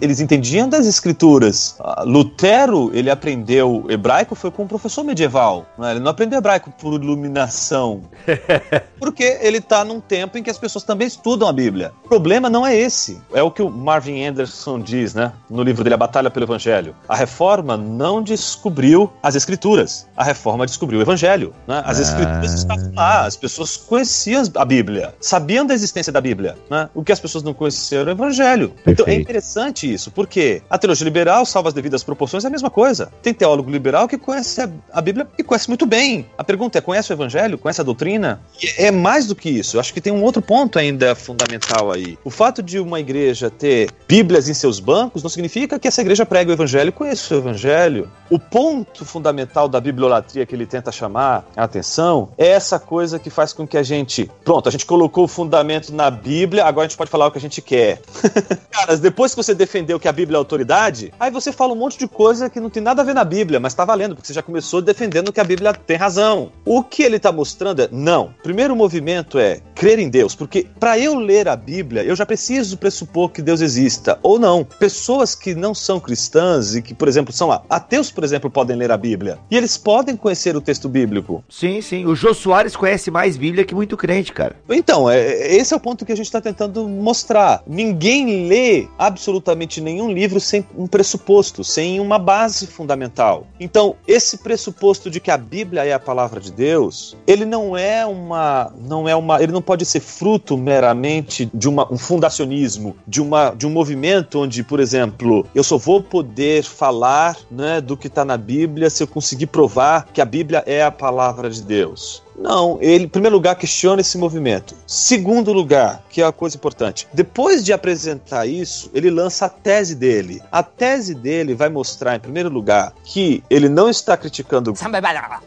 S4: eles entendiam das escrituras. Ah, Lutero, ele aprendeu hebraico foi com um professor medieval. Não é? Ele não aprendeu hebraico por iluminação. Porque ele está num tempo em que as pessoas também estudam a Bíblia. O problema não é esse. É o que o Marvin Anderson diz, né? No livro dele, A Batalha pelo Evangelho. A reforma não descobriu as escrituras. A reforma descobriu o evangelho. Né? As ah. escrituras estavam lá, as pessoas conheciam a Bíblia, sabiam da existência da Bíblia. Né? O que as pessoas não conheciam era o evangelho. Perfeito. Então é interessante isso, porque a teologia liberal, salva as devidas proporções, é a mesma coisa. Tem teólogo liberal que conhece a Bíblia e conhece muito bem. A pergunta é: conhece o evangelho? Conhece a doutrina? E é mais do que isso. Eu acho que tem um outro ponto ainda fundamental aí. O fato de uma igreja ter Bíblias em seus bancos não significa que essa igreja prega o evangelho e conheça o evangelho. O ponto fundamental fundamental da bibliolatria que ele tenta chamar a atenção é essa coisa que faz com que a gente. Pronto, a gente colocou o fundamento na Bíblia, agora a gente pode falar o que a gente quer. Cara, depois que você defendeu que a Bíblia é autoridade, aí você fala um monte de coisa que não tem nada a ver na Bíblia, mas tá valendo, porque você já começou defendendo que a Bíblia tem razão. O que ele tá mostrando é: não. Primeiro movimento é crer em Deus, porque para eu ler a Bíblia, eu já preciso pressupor que Deus exista, ou não. Pessoas que não são cristãs e que, por exemplo, são ateus, por exemplo, podem ler a Bíblia. Bíblia. E eles podem conhecer o texto bíblico.
S2: Sim, sim. O Jô Soares conhece mais Bíblia que muito crente, cara.
S4: Então, é, esse é o ponto que a gente está tentando mostrar. Ninguém lê absolutamente nenhum livro sem um pressuposto, sem uma base fundamental. Então, esse pressuposto de que a Bíblia é a palavra de Deus, ele não é uma, não é uma, ele não pode ser fruto meramente de uma, um fundacionismo, de uma, de um movimento onde, por exemplo, eu só vou poder falar, né, do que está na Bíblia se eu conseguir provar que a Bíblia é a palavra de Deus Não, ele, em primeiro lugar, questiona esse movimento. Segundo lugar, que é a coisa importante, depois de apresentar isso, ele lança a tese dele. A tese dele vai mostrar, em primeiro lugar, que ele não está criticando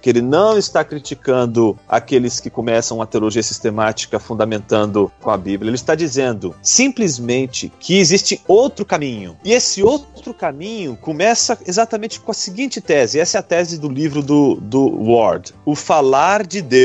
S4: que ele não está criticando aqueles que começam a teologia sistemática fundamentando com a Bíblia. Ele está dizendo simplesmente que existe outro caminho. E esse outro caminho começa exatamente com a seguinte tese. Essa é a tese do livro do, do Ward. O falar de Deus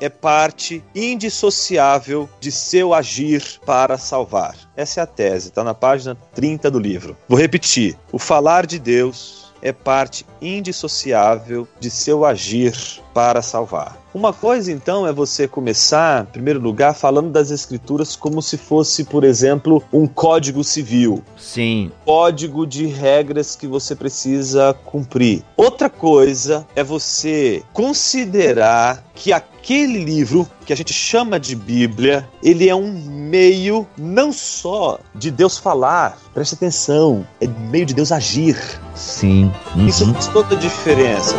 S4: é parte indissociável de seu agir para salvar. Essa é a tese, está na página 30 do livro. Vou repetir: o falar de Deus é parte indissociável de seu agir para salvar. Uma coisa então é você começar, em primeiro lugar, falando das escrituras como se fosse, por exemplo, um código civil.
S2: Sim.
S4: Código de regras que você precisa cumprir. Outra coisa é você considerar que aquele livro que a gente chama de Bíblia, ele é um meio não só de Deus falar, preste atenção, é meio de Deus agir.
S2: Sim. Uhum.
S4: Isso faz toda a diferença.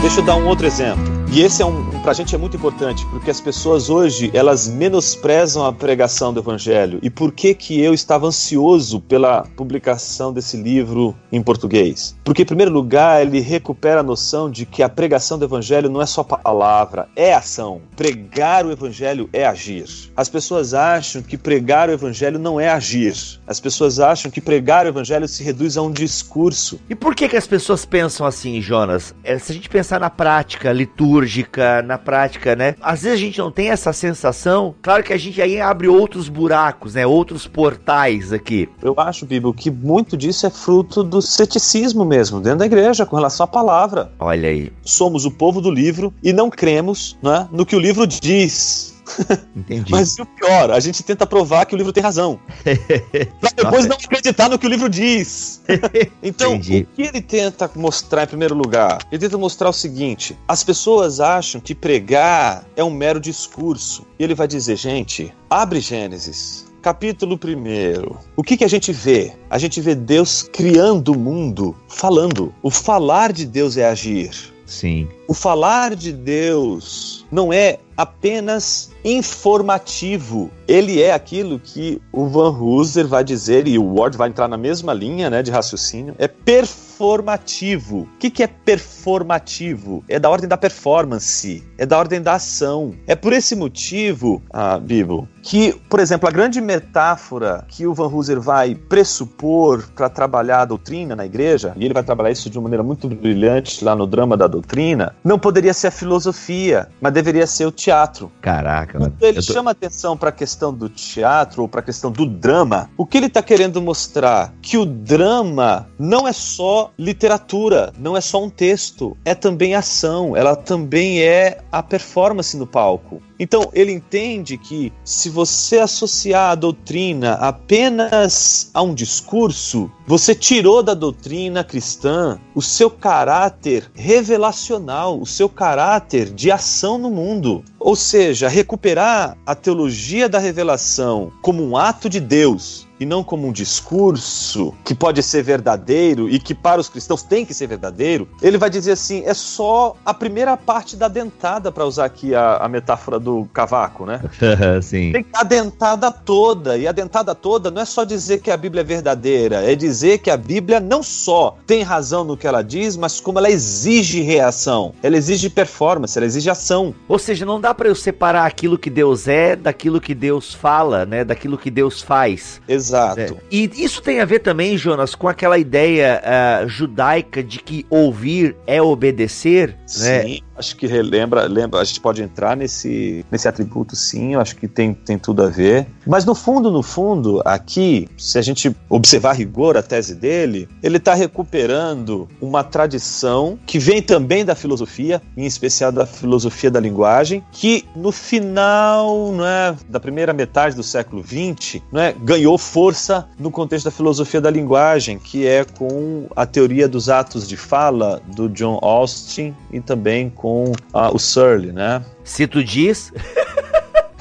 S4: Deixa eu dar um outro exemplo. E esse é um, pra gente é muito importante, porque as pessoas hoje, elas menosprezam a pregação do evangelho. E por que que eu estava ansioso pela publicação desse livro em português? Porque em primeiro lugar, ele recupera a noção de que a pregação do evangelho não é só palavra, é ação. Pregar o evangelho é agir. As pessoas acham que pregar o evangelho não é agir. As pessoas acham que pregar o evangelho se reduz a um discurso.
S2: E por que que as pessoas pensam assim, Jonas? É, se a gente pensar na prática litúrgica, na prática, né? Às vezes a gente não tem essa sensação. Claro que a gente aí abre outros buracos, né? Outros portais aqui.
S4: Eu acho, Bíblia, que muito disso é fruto do ceticismo mesmo, dentro da igreja, com relação à palavra.
S2: Olha aí.
S4: Somos o povo do livro e não cremos né, no que o livro diz.
S2: Entendi.
S4: Mas o pior, a gente tenta provar que o livro tem razão. pra depois
S2: Nossa.
S4: não acreditar no que o livro diz. então,
S2: Entendi.
S4: o que ele tenta mostrar em primeiro lugar? Ele tenta mostrar o seguinte: as pessoas acham que pregar é um mero discurso. E ele vai dizer, gente, abre Gênesis. Capítulo 1. O que, que a gente vê? A gente vê Deus criando o mundo, falando. O falar de Deus é agir.
S2: Sim.
S4: O falar de Deus não é apenas informativo. Ele é aquilo que o Van Hooser vai dizer, e o Ward vai entrar na mesma linha né, de raciocínio, é performativo. O que, que é performativo? É da ordem da performance, é da ordem da ação. É por esse motivo, ah, Bibo, que, por exemplo, a grande metáfora que o Van Hooser vai pressupor para trabalhar a doutrina na igreja, e ele vai trabalhar isso de uma maneira muito brilhante lá no drama da doutrina, não poderia ser a filosofia, mas deveria ser o teatro.
S2: Caraca, mano.
S4: Quando ele
S2: tô-
S4: chama atenção para a questão do teatro ou para a questão do drama, o que ele está querendo mostrar? Que o drama não é só literatura, não é só um texto, é também ação, ela também é a performance no palco. Então, ele entende que se você associar a doutrina apenas a um discurso, você tirou da doutrina cristã o seu caráter revelacional, o seu caráter de ação no mundo. Ou seja, recuperar a teologia da revelação como um ato de Deus e não como um discurso que pode ser verdadeiro e que para os cristãos tem que ser verdadeiro, ele vai dizer assim: é só a primeira parte da dentada, para usar aqui a, a metáfora do cavaco, né?
S2: Sim.
S4: Tem a dentada toda, e a dentada toda não é só dizer que a Bíblia é verdadeira, é dizer que a Bíblia não só tem razão no que ela diz, mas como ela exige reação, ela exige performance, ela exige ação.
S2: Ou seja, não dá pra eu separar aquilo que Deus é daquilo que Deus fala, né? Daquilo que Deus faz.
S4: Exato.
S2: É. E isso tem a ver também, Jonas, com aquela ideia ah, judaica de que ouvir é obedecer, né?
S4: Acho que relembra, lembra, a gente pode entrar nesse, nesse atributo sim, eu acho que tem, tem tudo a ver. Mas no fundo, no fundo, aqui, se a gente observar a rigor a tese dele, ele está recuperando uma tradição que vem também da filosofia, em especial da filosofia da linguagem, que no final né, da primeira metade do século XX né, ganhou força no contexto da filosofia da linguagem, que é com a teoria dos atos de fala do John Austin e também com ah, o Searle, né?
S2: Se tu diz,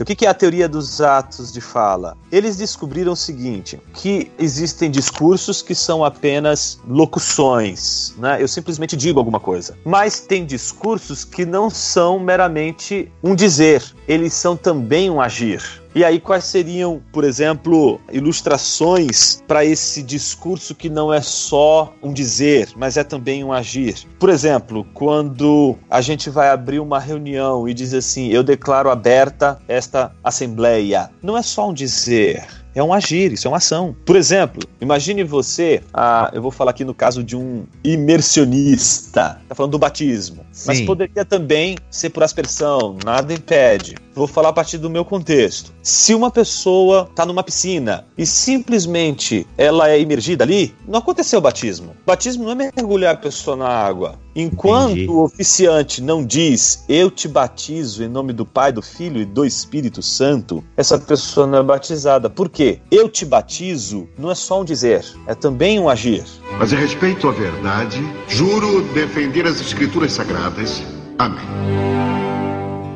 S4: O que é a teoria dos atos de fala? Eles descobriram o seguinte: que existem discursos que são apenas locuções, né? Eu simplesmente digo alguma coisa. Mas tem discursos que não são meramente um dizer, eles são também um agir. E aí, quais seriam, por exemplo, ilustrações para esse discurso que não é só um dizer, mas é também um agir? Por exemplo, quando a gente vai abrir uma reunião e diz assim: Eu declaro aberta esta assembleia, não é só um dizer é um agir, isso é uma ação. Por exemplo, imagine você, ah, eu vou falar aqui no caso de um imersionista, tá falando do batismo, Sim. mas poderia também ser por aspersão, nada impede. Vou falar a partir do meu contexto. Se uma pessoa está numa piscina e simplesmente ela é imergida ali, não aconteceu o batismo. O batismo não é mergulhar a pessoa na água. Enquanto Entendi. o oficiante não diz eu te batizo em nome do Pai, do Filho e do Espírito Santo, essa pessoa não é batizada. Por quê? Eu te batizo não é só um dizer, é também um agir.
S5: Mas a respeito à verdade, juro defender as Escrituras Sagradas. Amém.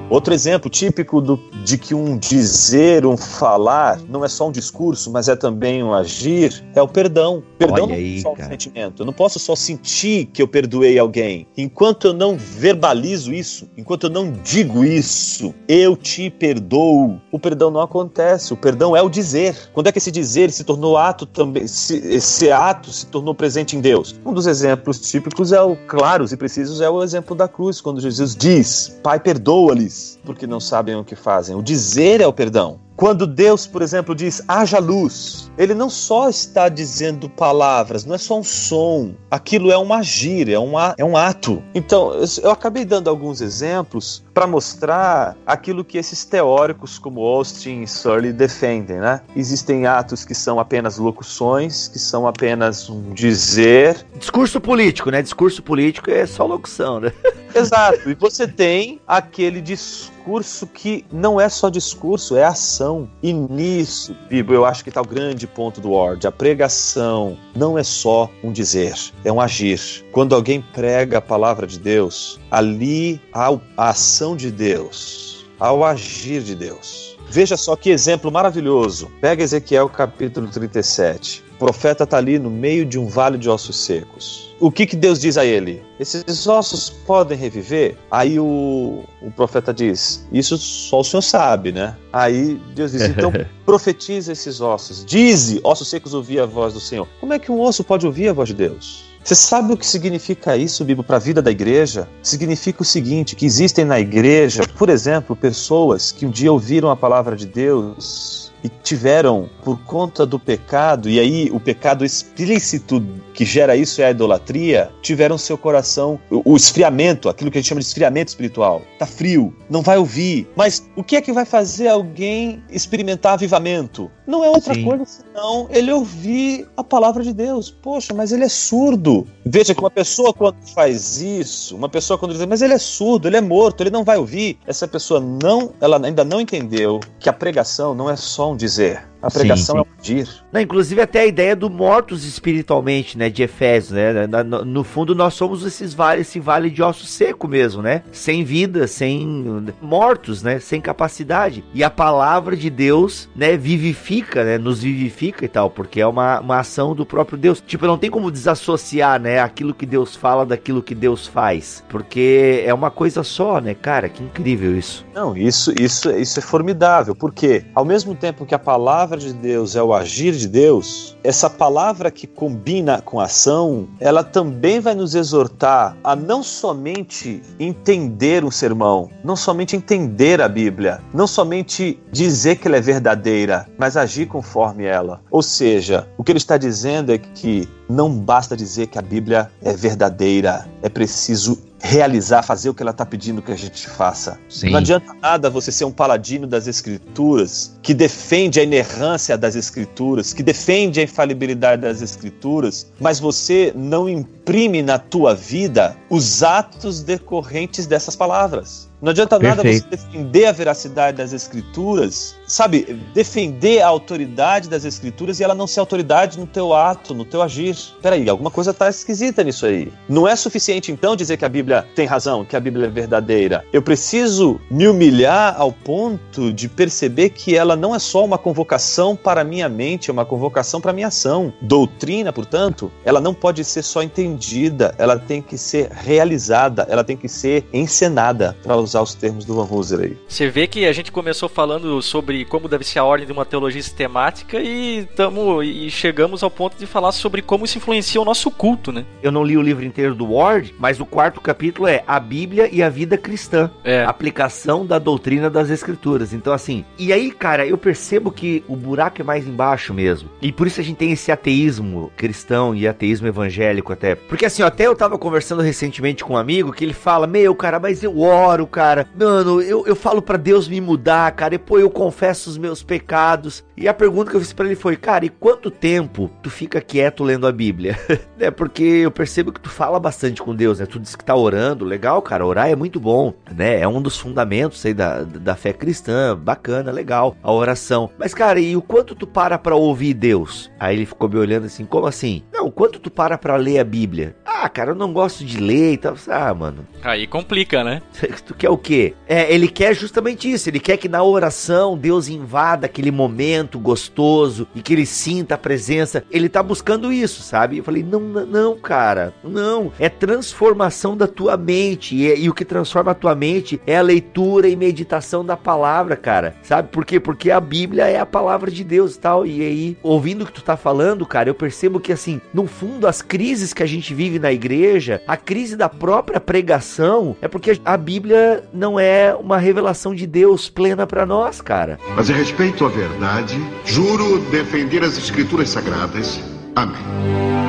S4: Outro exemplo típico do, de que um dizer, um falar, não é só um discurso, mas é também um agir, é o perdão. Perdão Olha não é só um sentimento. Eu não posso só sentir que eu perdoei alguém. Enquanto eu não verbalizo isso, enquanto eu não digo isso, eu te perdoo. O perdão não acontece. O perdão é o dizer. Quando é que esse dizer se tornou ato também? Se, esse ato se tornou presente em Deus? Um dos exemplos típicos é o claros e precisos é o exemplo da cruz, quando Jesus diz: Pai, perdoa-lhes porque não sabem o que fazem. O dizer é o perdão. Quando Deus, por exemplo, diz haja luz, ele não só está dizendo palavras, não é só um som, aquilo é um agir, é um, é um ato. Então, eu acabei dando alguns exemplos para mostrar aquilo que esses teóricos como Austin e Surley defendem, né? Existem atos que são apenas locuções, que são apenas um dizer.
S2: Discurso político, né? Discurso político é só locução, né?
S4: Exato. E você tem aquele discurso que não é só discurso, é ação. E nisso, Bibo, eu acho que está o grande ponto do Word. A pregação não é só um dizer, é um agir. Quando alguém prega a palavra de Deus, ali há a ação de Deus, há o agir de Deus. Veja só que exemplo maravilhoso. Pega Ezequiel capítulo 37. O profeta está ali no meio de um vale de ossos secos o que, que Deus diz a ele? Esses ossos podem reviver? Aí o, o profeta diz: Isso só o Senhor sabe, né? Aí Deus diz: Então profetiza esses ossos. Dize, ossos secos, ouvir a voz do Senhor. Como é que um osso pode ouvir a voz de Deus? Você sabe o que significa isso, Bíblia, para a vida da igreja? Significa o seguinte: que existem na igreja, por exemplo, pessoas que um dia ouviram a palavra de Deus e tiveram, por conta do pecado, e aí o pecado explícito que gera isso é a idolatria, tiveram seu coração, o, o esfriamento, aquilo que a gente chama de esfriamento espiritual. Tá frio, não vai ouvir. Mas o que é que vai fazer alguém experimentar avivamento? Não é outra Sim. coisa senão ele ouvir a palavra de Deus. Poxa, mas ele é surdo. Veja que uma pessoa quando faz isso, uma pessoa quando diz, mas ele é surdo, ele é morto, ele não vai ouvir. Essa pessoa não, ela ainda não entendeu que a pregação não é só um dizer. A pregação sim, sim. é um dir.
S2: Não, inclusive até a ideia do mortos espiritualmente, né, de Efésios, né? No, no fundo nós somos esses vale, esse vale de osso seco mesmo, né? Sem vida, sem mortos, né? Sem capacidade. E a palavra de Deus, né, vivifica, né? Nos vivifica e tal, porque é uma, uma ação do próprio Deus. Tipo, não tem como desassociar, né, aquilo que Deus fala daquilo que Deus faz, porque é uma coisa só, né, cara? Que incrível isso.
S4: Não, isso isso isso é formidável, porque ao mesmo tempo que a palavra palavra de Deus é o agir de Deus, essa palavra que combina com ação, ela também vai nos exortar a não somente entender um sermão, não somente entender a Bíblia, não somente dizer que ela é verdadeira, mas agir conforme ela. Ou seja, o que ele está dizendo é que não basta dizer que a Bíblia é verdadeira, é preciso realizar, fazer o que ela está pedindo que a gente faça. Sim. Não adianta nada você ser um paladino das Escrituras, que defende a inerrância das Escrituras, que defende a infalibilidade das Escrituras, mas você não imprime na tua vida os atos decorrentes dessas palavras. Não adianta nada Perfeito. você defender a veracidade das escrituras, sabe, defender a autoridade das escrituras e ela não ser autoridade no teu ato, no teu agir. Peraí, alguma coisa tá esquisita nisso aí. Não é suficiente então dizer que a Bíblia tem razão, que a Bíblia é verdadeira. Eu preciso me humilhar ao ponto de perceber que ela não é só uma convocação para a minha mente, é uma convocação para a minha ação. Doutrina, portanto, ela não pode ser só entendida, ela tem que ser realizada, ela tem que ser encenada, para usar os termos do Van Hooser aí.
S3: Você vê que a gente começou falando sobre como deve ser a ordem de uma teologia sistemática e, tamo, e chegamos ao ponto de falar sobre como isso influencia o nosso culto, né?
S2: Eu não li o livro inteiro do Ward, mas o quarto capítulo é a Bíblia e a vida cristã. É. Aplicação da doutrina das escrituras. Então, assim, e aí, cara, eu percebo que o buraco é mais embaixo mesmo. E por isso a gente tem esse ateísmo cristão e ateísmo evangélico até. Porque assim, até eu tava conversando recentemente com um amigo que ele fala: Meu, cara, mas eu oro, cara. Mano, eu, eu falo para Deus me mudar, cara. Depois eu confesso os meus pecados. E a pergunta que eu fiz para ele foi: Cara, e quanto tempo tu fica quieto lendo a Bíblia? é porque eu percebo que tu fala bastante com Deus, né? Tu diz que tá orando, legal, cara. Orar é muito bom, né? É um dos fundamentos aí da, da fé cristã. Bacana, legal. A oração. Mas, cara, e o quanto tu para pra ouvir Deus? Aí ele ficou me olhando assim: Como assim? Não, o quanto tu para pra ler a Bíblia? Ah, cara, eu não gosto de ler e tal. Ah, mano.
S3: Aí complica, né?
S2: Tu quer o quê? É, ele quer justamente isso. Ele quer que na oração Deus invada aquele momento gostoso e que ele sinta a presença. Ele tá buscando isso, sabe? Eu falei, não, não, cara. Não. É transformação da tua mente. E, e o que transforma a tua mente é a leitura e meditação da palavra, cara. Sabe por quê? Porque a Bíblia é a palavra de Deus e tal. E aí, ouvindo o que tu tá falando, cara, eu percebo que, assim, no fundo, as crises que a gente vive na igreja, a crise da própria pregação é porque a Bíblia não é uma revelação de Deus plena para nós, cara.
S5: Mas em respeito à verdade, juro defender as escrituras sagradas. Amém.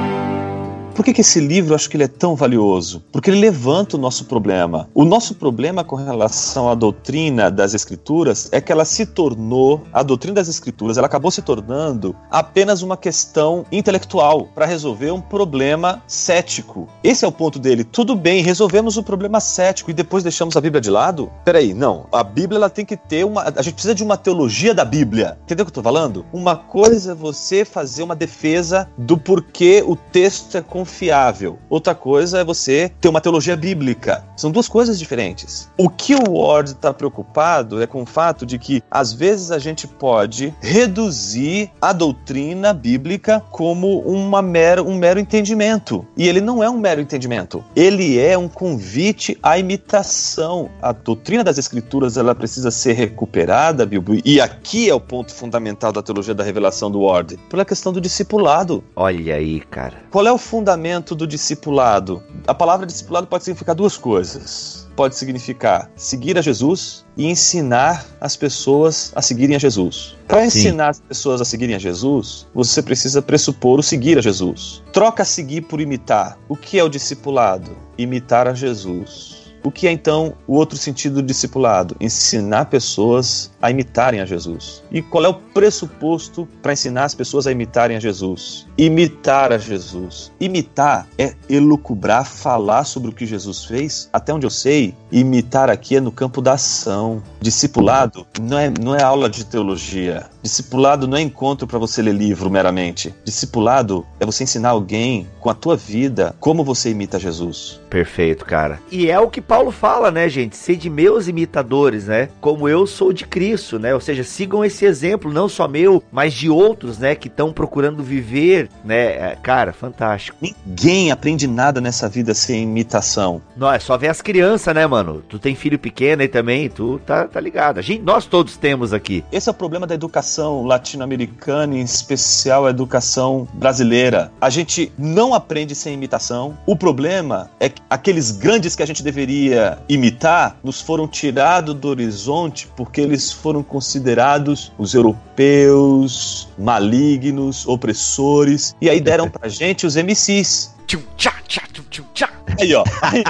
S4: Por que, que esse livro eu acho que ele é tão valioso? Porque ele levanta o nosso problema. O nosso problema com relação à doutrina das escrituras é que ela se tornou, a doutrina das escrituras, ela acabou se tornando apenas uma questão intelectual para resolver um problema cético. Esse é o ponto dele. Tudo bem, resolvemos o problema cético e depois deixamos a Bíblia de lado? Peraí, não. A Bíblia ela tem que ter uma. A gente precisa de uma teologia da Bíblia. Entendeu o que eu tô falando? Uma coisa é você fazer uma defesa do porquê o texto é confiável. Outra coisa é você ter uma teologia bíblica. São duas coisas diferentes. O que o Ward está preocupado é com o fato de que, às vezes, a gente pode reduzir a doutrina bíblica como uma mero, um mero entendimento. E ele não é um mero entendimento. Ele é um convite à imitação. A doutrina das Escrituras ela precisa ser recuperada, Bilbo. E aqui é o ponto fundamental da teologia da revelação do Ward, pela questão do discipulado.
S2: Olha aí, cara.
S4: Qual é o fundamento? Fundamento do discipulado? A palavra discipulado pode significar duas coisas. Pode significar seguir a Jesus e ensinar as pessoas a seguirem a Jesus. Para ensinar as pessoas a seguirem a Jesus, você precisa pressupor o seguir a Jesus. Troca seguir por imitar. O que é o discipulado? Imitar a Jesus. O que é então o outro sentido do discipulado? Ensinar pessoas a imitarem a Jesus. E qual é o pressuposto para ensinar as pessoas a imitarem a Jesus? Imitar a Jesus. Imitar é elucubrar, falar sobre o que Jesus fez. Até onde eu sei, imitar aqui é no campo da ação. Discipulado não é, não é aula de teologia. Discipulado não é encontro para você ler livro meramente. Discipulado é você ensinar alguém com a tua vida como você imita Jesus.
S2: Perfeito, cara. E é o que Paulo fala, né, gente? Sede meus imitadores, né? Como eu sou de Cristo, né? Ou seja, sigam esse exemplo, não só meu, mas de outros, né, que estão procurando viver, né? É, cara, fantástico.
S4: Ninguém aprende nada nessa vida sem imitação.
S2: Não, é só ver as crianças, né, mano? Tu tem filho pequeno aí também, tu tá, tá ligado. A gente, nós todos temos aqui.
S4: Esse é o problema da educação latino-americana, em especial a educação brasileira. A gente não aprende sem imitação. O problema é que aqueles grandes que a gente deveria imitar nos foram tirados do horizonte porque eles foram considerados os europeus malignos, opressores, e aí deram pra gente os MCs. Tchum, tchá, tchá, tchum, tchá Aí, ó. Aí,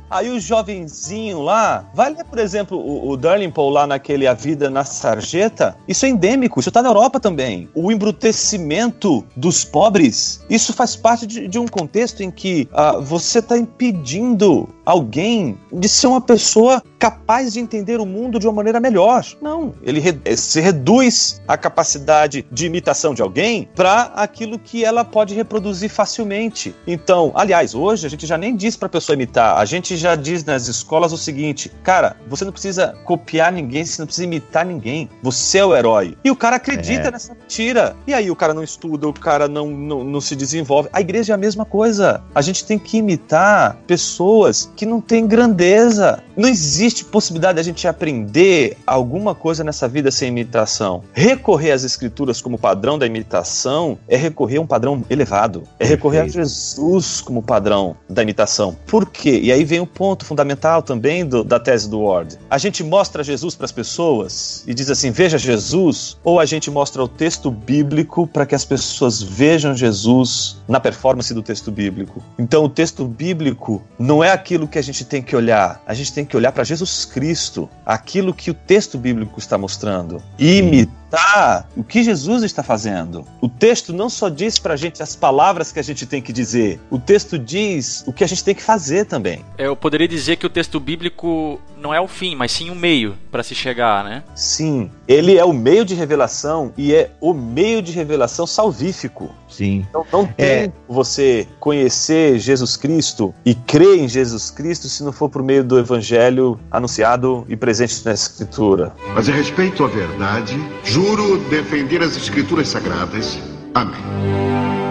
S4: aí o jovenzinho lá, vai ler, por exemplo, o, o Darling Paul lá naquele A Vida na Sarjeta. Isso é endêmico, isso tá na Europa também. O embrutecimento dos pobres, isso faz parte de, de um contexto em que uh, você está impedindo alguém de ser uma pessoa capaz de entender o mundo de uma maneira melhor. Não, ele re se reduz a capacidade de imitação de alguém para aquilo que ela pode reproduzir facilmente. Então, aliás, hoje a gente já nem diz para a pessoa imitar, a gente já diz nas escolas o seguinte: cara, você não precisa copiar ninguém, você não precisa imitar ninguém, você é o herói. E o cara acredita é. nessa mentira. E aí o cara não estuda, o cara não, não, não se desenvolve. A igreja é a mesma coisa. A gente tem que imitar pessoas que não têm grandeza. Não existe possibilidade de a gente aprender alguma coisa nessa vida sem imitação. Recorrer às escrituras como padrão da imitação é recorrer a um padrão elevado. É recorrer a Jesus como padrão da imitação. Por quê? E aí vem o um ponto fundamental também do, da tese do Ward. A gente mostra Jesus para as pessoas e diz assim: veja Jesus, ou a gente mostra o texto bíblico para que as pessoas vejam Jesus na performance do texto bíblico. Então o texto bíblico não é aquilo que a gente tem que olhar, a gente tem que olhar para Jesus Cristo, aquilo que o texto bíblico está mostrando. E imitar o que Jesus está fazendo. O texto não só diz para a gente as palavras que a gente tem que dizer, o texto diz o que a gente tem que fazer também.
S3: É, eu poderia dizer que o texto bíblico não é o fim, mas sim o meio para se chegar, né?
S4: Sim, ele é o meio de revelação e é o meio de revelação salvífico.
S2: Sim.
S4: Então não tem é. você conhecer Jesus Cristo e crer em Jesus Cristo se não for por meio do evangelho anunciado e presente na Escritura.
S5: Mas a respeito à verdade, juro defender as Escrituras Sagradas. Amém.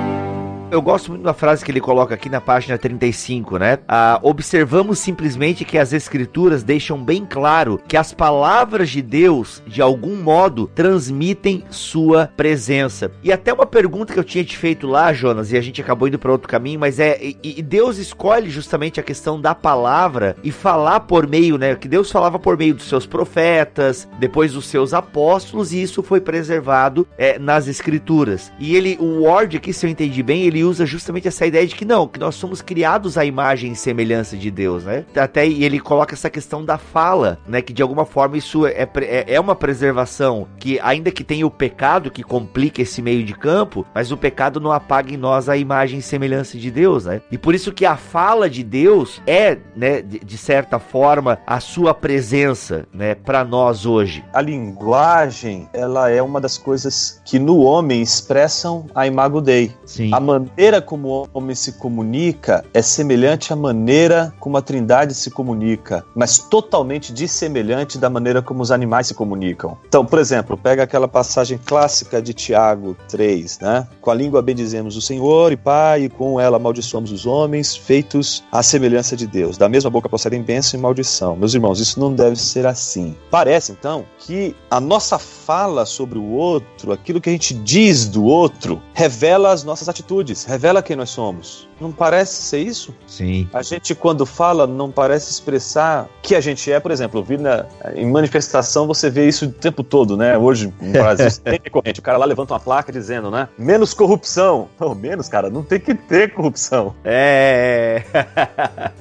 S2: Eu gosto muito da frase que ele coloca aqui na página 35, né? Ah, observamos simplesmente que as escrituras deixam bem claro que as palavras de Deus, de algum modo, transmitem sua presença. E até uma pergunta que eu tinha te feito lá, Jonas, e a gente acabou indo para outro caminho, mas é e, e, Deus escolhe justamente a questão da palavra e falar por meio, né? Que Deus falava por meio dos seus profetas, depois dos seus apóstolos, e isso foi preservado é, nas escrituras. E ele, o Ward aqui, se eu entendi bem, ele usa justamente essa ideia de que não, que nós somos criados à imagem e semelhança de Deus, né? Até e ele coloca essa questão da fala, né? Que de alguma forma isso é, é, é uma preservação que, ainda que tenha o pecado que complica esse meio de campo, mas o pecado não apaga em nós a imagem e semelhança de Deus, né? E por isso que a fala de Deus é, né, de, de certa forma, a sua presença, né, para nós hoje.
S4: A linguagem, ela é uma das coisas que no homem expressam a imago Dei.
S2: Sim.
S4: A man maneira como o homem se comunica é semelhante à maneira como a Trindade se comunica, mas totalmente dissemelhante da maneira como os animais se comunicam. Então, por exemplo, pega aquela passagem clássica de Tiago 3, né? Com a língua bendizemos o Senhor e Pai, e com ela amaldiçoamos os homens, feitos à semelhança de Deus. Da mesma boca procedem bênção e maldição. Meus irmãos, isso não deve ser assim. Parece, então, que a nossa fala sobre o outro, aquilo que a gente diz do outro, revela as nossas atitudes revela quem nós somos. Não parece ser isso?
S2: Sim.
S4: A gente, quando fala, não parece expressar que a gente é. Por exemplo, eu vi na, em manifestação, você vê isso o tempo todo, né? Hoje, no Brasil, tem corrente. O cara lá levanta uma placa dizendo, né? Menos corrupção. Não, menos, cara, não tem que ter corrupção.
S2: É.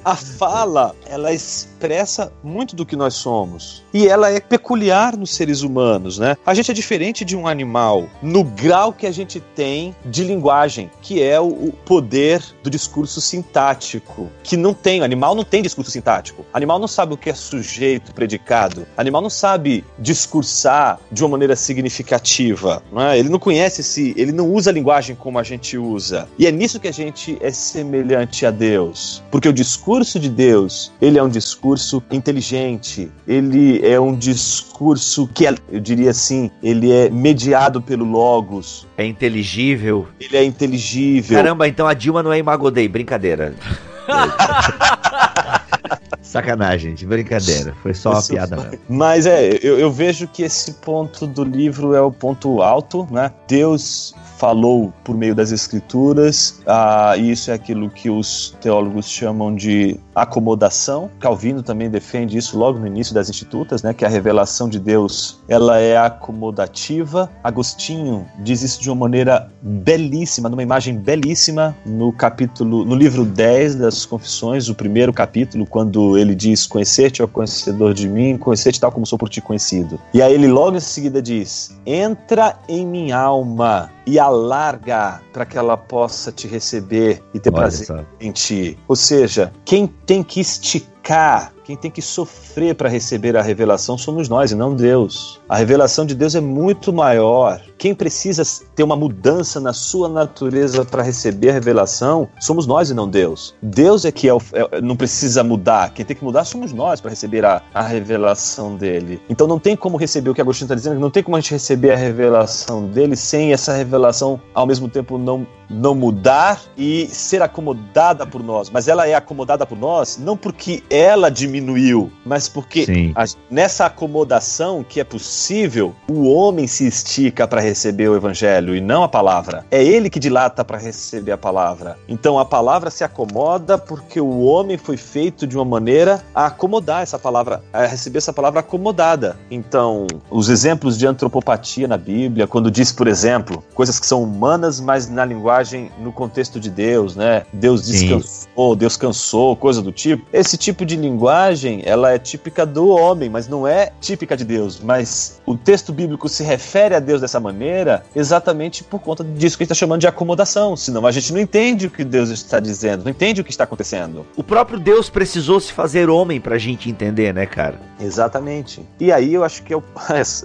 S4: a fala, ela expressa muito do que nós somos. E ela é peculiar nos seres humanos, né? A gente é diferente de um animal no grau que a gente tem de linguagem, que é o poder do discurso sintático, que não tem, animal não tem discurso sintático. Animal não sabe o que é sujeito, predicado. Animal não sabe discursar de uma maneira significativa. Não é? Ele não conhece se, ele não usa a linguagem como a gente usa. E é nisso que a gente é semelhante a Deus, porque o discurso de Deus, ele é um discurso inteligente, ele é um discurso que, é, eu diria assim, ele é mediado pelo logos.
S2: É inteligível.
S4: Ele é inteligível.
S2: Caramba, então a Dilma não é Imagodei, brincadeira. Sacanagem, de brincadeira. Foi só uma piada mesmo.
S4: Mas é, eu, eu vejo que esse ponto do livro é o ponto alto, né? Deus falou por meio das escrituras, ah, e isso é aquilo que os teólogos chamam de acomodação. Calvino também defende isso logo no início das Institutas, né, que a revelação de Deus ela é acomodativa. Agostinho diz isso de uma maneira belíssima, numa imagem belíssima no capítulo, no livro 10 das Confissões, o primeiro capítulo, quando ele diz: "Conhecer-te, ó conhecedor de mim, conhecer-te tal como sou por ti conhecido". E aí ele logo em seguida diz: "Entra em minha alma e alarga para que ela possa te receber e ter
S2: Olha
S4: prazer em ti. Ou seja, quem tem que esticar, quem tem que sofrer para receber a revelação somos nós e não Deus. A revelação de Deus é muito maior. Quem precisa ter uma mudança na sua natureza para receber a revelação somos nós e não Deus. Deus é que é o- é- não precisa mudar. Quem tem que mudar somos nós para receber a, a revelação dele. Então não tem como receber o que Agostinho está dizendo, não tem como a gente receber a revelação dele sem essa revelação ao mesmo tempo não não mudar e ser acomodada por nós. Mas ela é acomodada por nós não porque ela diminuiu, mas porque
S2: Sim.
S4: a- nessa acomodação que é possível, o homem se estica para receber o evangelho e não a palavra. É ele que dilata para receber a palavra. Então a palavra se acomoda porque o homem foi feito de uma maneira a acomodar essa palavra, a receber essa palavra acomodada. Então, os exemplos de antropopatia na Bíblia, quando diz, por exemplo, coisas que são humanas, mas na linguagem, no contexto de Deus, né? Deus
S2: Sim.
S4: descansou, Deus cansou, coisa do tipo. Esse tipo de linguagem, ela é típica do homem, mas não é típica de Deus. Mas o texto bíblico se refere a Deus dessa maneira exatamente por conta disso que a gente está chamando de acomodação. Senão a gente não entende o que Deus está dizendo, não entende o que está acontecendo.
S2: O próprio Deus precisou se fazer homem pra gente entender, né, cara?
S4: Exatamente. E aí eu acho que eu,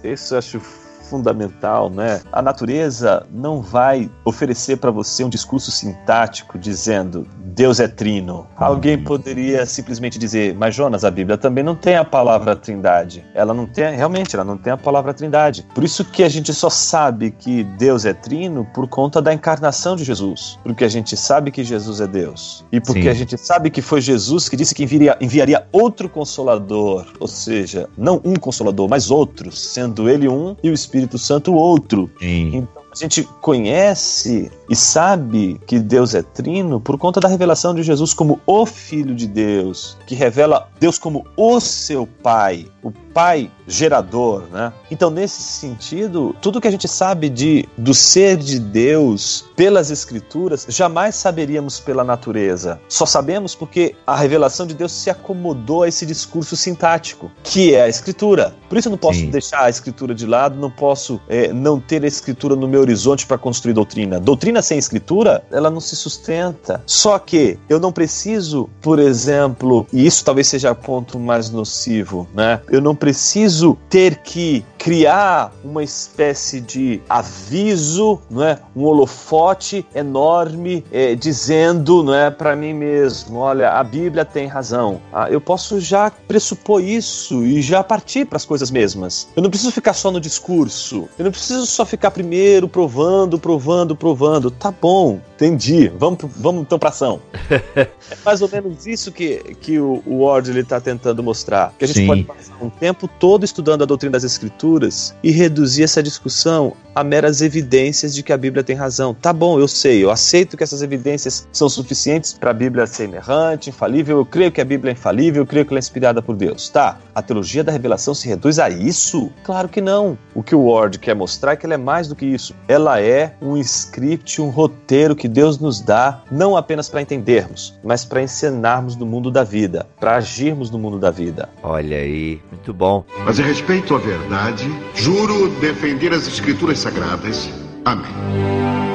S4: isso eu acho fundamental, né? A natureza não vai oferecer para você um discurso sintático dizendo Deus é trino. Alguém poderia simplesmente dizer, mas Jonas, a Bíblia também não tem a palavra trindade. Ela não tem, realmente, ela não tem a palavra trindade. Por isso que a gente só sabe que Deus é trino por conta da encarnação de Jesus. Porque a gente sabe que Jesus é Deus. E porque
S2: Sim.
S4: a gente sabe que foi Jesus que disse que enviaria, enviaria outro consolador. Ou seja, não um consolador, mas outro, sendo ele um e o Espírito Santo outro.
S2: Sim.
S4: Então a gente conhece e sabe que Deus é trino por conta da revelação de Jesus como o Filho de Deus, que revela Deus como o seu Pai, o Pai gerador, né? Então, nesse sentido, tudo que a gente sabe de, do ser de Deus pelas Escrituras, jamais saberíamos pela natureza. Só sabemos porque a revelação de Deus se acomodou a esse discurso sintático, que é a Escritura. Por isso eu não posso
S2: Sim.
S4: deixar a Escritura de lado, não posso é, não ter a Escritura no meu horizonte para construir doutrina. Doutrina sem Escritura, ela não se sustenta. Só que eu não preciso, por exemplo, e isso talvez seja o ponto mais nocivo, né? Eu não preciso ter que criar uma espécie de aviso, não é? Um holofote enorme é, dizendo, não é, para mim mesmo, olha, a Bíblia tem razão. Ah, eu posso já pressupor isso e já partir para as coisas mesmas. Eu não preciso ficar só no discurso. Eu não preciso só ficar primeiro provando, provando, provando. Tá bom, entendi. Vamos, vamos então para ação. É mais ou menos isso que, que o, o Ward está tentando mostrar. Que a gente
S2: Sim.
S4: pode passar um tempo todo estudando a doutrina das Escrituras e reduzir essa discussão a meras evidências de que a Bíblia tem razão. Tá bom, eu sei, eu aceito que essas evidências são suficientes para a Bíblia ser inerrante, infalível, eu creio que a Bíblia é infalível, eu creio que ela é inspirada por Deus. Tá, a teologia da revelação se reduz a isso? Claro que não. O que o Ward quer mostrar é que ela é mais do que isso. Ela é um script, um roteiro que Deus nos dá, não apenas para entendermos, mas para encenarmos no mundo da vida, para agirmos no mundo da vida.
S2: Olha aí, muito bom.
S5: Mas em respeito à verdade, juro defender as escrituras sagradas. Amém.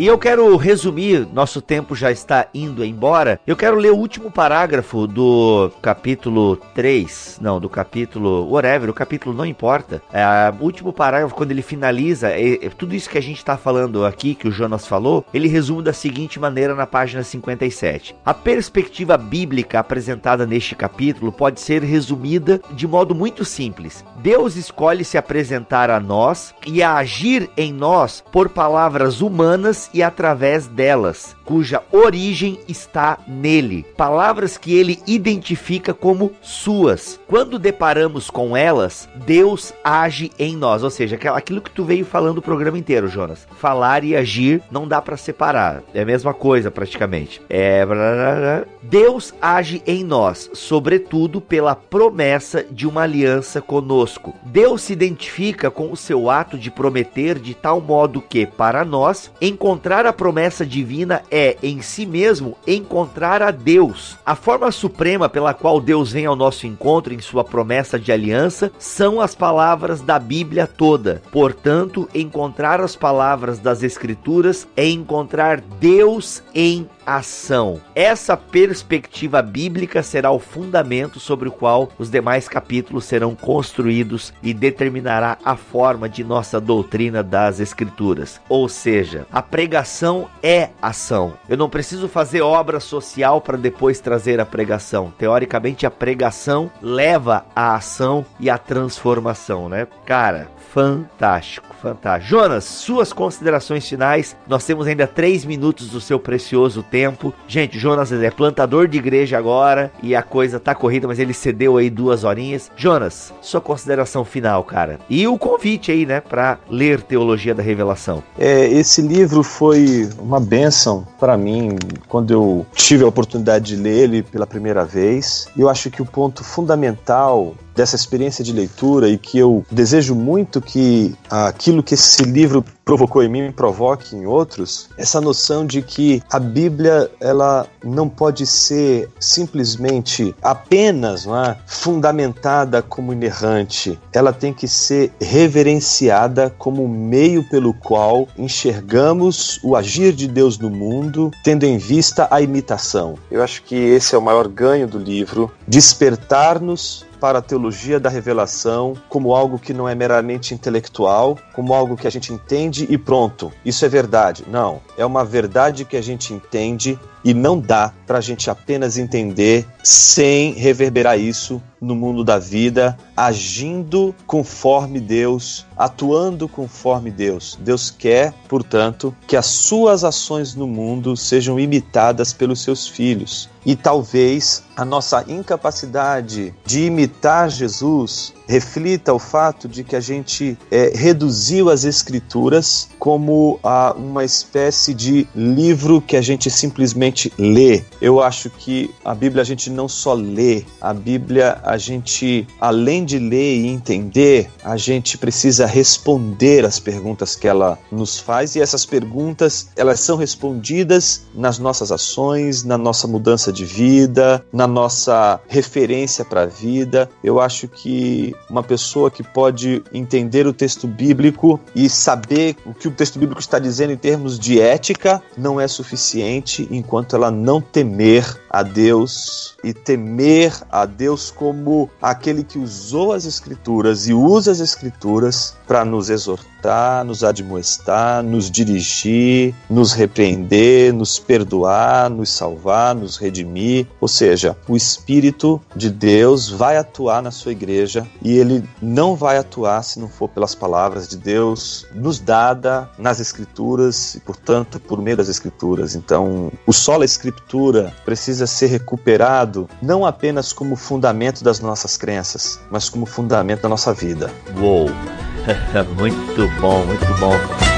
S2: E eu quero resumir, nosso tempo já está indo embora. Eu quero ler o último parágrafo do capítulo 3, não, do capítulo whatever, o capítulo não importa. É, o último parágrafo, quando ele finaliza, é, é, tudo isso que a gente está falando aqui, que o Jonas falou, ele resume da seguinte maneira na página 57. A perspectiva bíblica apresentada neste capítulo pode ser resumida de modo muito simples. Deus escolhe se apresentar a nós e a agir em nós por palavras humanas e através delas, cuja origem está nele. Palavras que ele identifica como suas. Quando deparamos com elas, Deus age em nós. Ou seja, aquilo que tu veio falando o programa inteiro, Jonas. Falar e agir não dá para separar. É a mesma coisa, praticamente. É. Deus age em nós, sobretudo pela promessa de uma aliança conosco. Deus se identifica com o seu ato de prometer de tal modo que, para nós, encontrar a promessa divina é, em si mesmo, encontrar a Deus. A forma suprema pela qual Deus vem ao nosso encontro em sua promessa de aliança são as palavras da Bíblia toda. Portanto, encontrar as palavras das Escrituras é encontrar Deus em ação. Essa perspectiva bíblica será o fundamento sobre o qual os demais capítulos serão construídos e determinará a forma de nossa doutrina das Escrituras. Ou seja, a pregação é ação. Eu não preciso fazer obra social para depois trazer a pregação. Teoricamente, a pregação leva à ação e à transformação, né? Cara, fantástico, fantástico. Jonas, suas considerações finais. Nós temos ainda três minutos do seu precioso tempo. Gente, Jonas é plantador de igreja agora e a coisa tá corrida, mas ele cedeu aí duas horinhas. Jonas, sua consideração final, cara. E o convite aí, né, para ler Teologia da Revelação.
S4: É, esse livro foi uma bênção para mim quando eu tive a oportunidade de ler ele pela primeira vez. Eu acho que o ponto fundamental dessa experiência de leitura e que eu desejo muito que aquilo que esse livro provocou em mim provoque em outros, essa noção de que a Bíblia ela não pode ser simplesmente apenas é, fundamentada como inerrante, ela tem que ser reverenciada como meio pelo qual enxergamos o agir de Deus no mundo, tendo em vista a imitação. Eu acho que esse é o maior ganho do livro, despertar-nos para a teologia da revelação como algo que não é meramente intelectual, como algo que a gente entende e pronto, isso é verdade. Não, é uma verdade que a gente entende e não dá para a gente apenas entender sem reverberar isso no mundo da vida, agindo conforme Deus, atuando conforme Deus. Deus quer, portanto, que as suas ações no mundo sejam imitadas pelos seus filhos. E talvez a nossa incapacidade de imitar Jesus reflita o fato de que a gente é, reduziu as escrituras como a uma espécie de livro que a gente simplesmente lê. Eu acho que a Bíblia a gente não só lê, a Bíblia a gente, além de ler e entender, a gente precisa responder as perguntas que ela nos faz e essas perguntas elas são respondidas nas nossas ações, na nossa mudança de vida, na nossa referência para a vida. Eu acho que uma pessoa que pode entender o texto bíblico e saber o que o texto bíblico está dizendo em termos de ética não é suficiente enquanto ela não temer a Deus e temer a Deus como aquele que usou as escrituras e usa as escrituras para nos exortar, nos admoestar, nos dirigir, nos repreender, nos perdoar, nos salvar, nos redimir. Ou seja, o Espírito de Deus vai atuar na sua igreja e ele não vai atuar se não for pelas palavras de Deus nos dada nas escrituras e, portanto, por meio das escrituras. Então, o solo escritura precisa ser recuperado não apenas como fundamento das nossas crenças, mas como fundamento da nossa vida.
S2: Uou! muito bom, muito bom.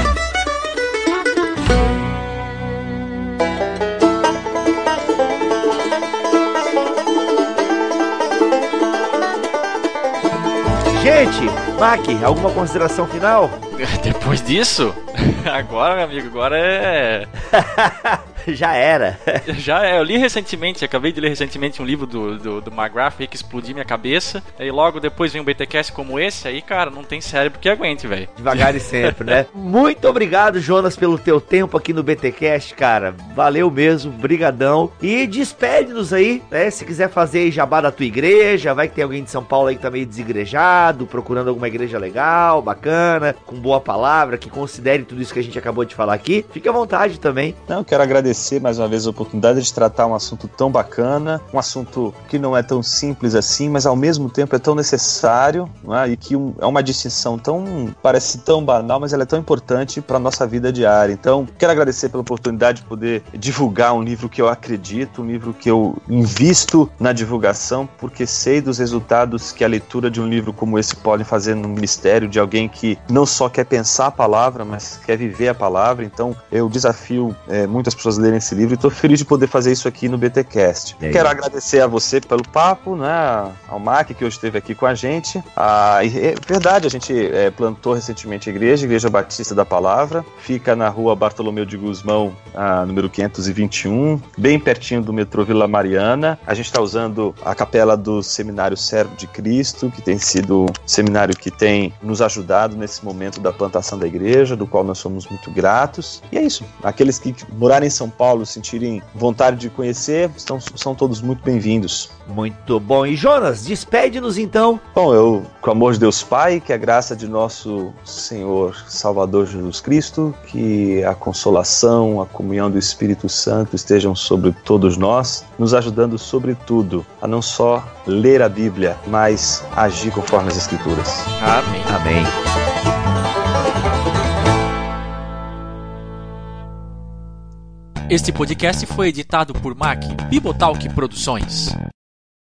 S2: Gente, Mac, alguma consideração final?
S3: Depois disso, agora, meu amigo, agora é.
S2: Já era.
S3: Já é. Eu li recentemente, acabei de ler recentemente um livro do, do, do McGrath que explodiu minha cabeça. E logo depois vem um BTcast como esse, aí, cara, não tem cérebro que aguente, velho.
S2: Devagar e sempre, né? Muito obrigado, Jonas, pelo teu tempo aqui no BTcast, cara. Valeu mesmo, brigadão. E despede-nos aí, né? Se quiser fazer jabá da tua igreja, vai que tem alguém de São Paulo aí que tá meio desigrejado, procurando alguma igreja legal, bacana, com boa palavra, que considere tudo isso que a gente acabou de falar aqui. Fique à vontade também.
S4: Não, quero agradecer mais uma vez a oportunidade de tratar um assunto tão bacana, um assunto que não é tão simples assim, mas ao mesmo tempo é tão necessário, é? e que um, é uma distinção tão parece tão banal, mas ela é tão importante para nossa vida diária. Então, quero agradecer pela oportunidade de poder divulgar um livro que eu acredito, um livro que eu invisto na divulgação, porque sei dos resultados que a leitura de um livro como esse pode fazer no ministério de alguém que não só quer pensar a palavra, mas quer viver a palavra. Então, eu desafio é, muitas pessoas a lerem esse livro e estou feliz de poder fazer isso aqui no BTcast. É Quero agradecer a você pelo papo, né, ao Mac que hoje esteve aqui com a gente. Ah, é verdade, a gente é, plantou recentemente a igreja, Igreja Batista da Palavra, fica na rua Bartolomeu de Guzmão, ah, número 521, bem pertinho do metrô Vila Mariana. A gente está usando a capela do Seminário Servo de Cristo, que tem sido um seminário que tem nos ajudado nesse momento da plantação da igreja, do qual nós somos muito gratos. E é isso. Aqueles que morarem em São Paulo, sentirem vontade de conhecer, estão, são todos muito bem-vindos.
S2: Muito bom. E Jonas, despede-nos então.
S4: Bom, eu, com o amor de Deus Pai, que a graça de nosso Senhor Salvador Jesus Cristo, que a consolação, a comunhão do Espírito Santo estejam sobre todos nós, nos ajudando sobretudo a não só ler a Bíblia, mas agir conforme as Escrituras.
S2: Amém. Amém.
S6: Este podcast foi editado por Mac Bibotalk Produções.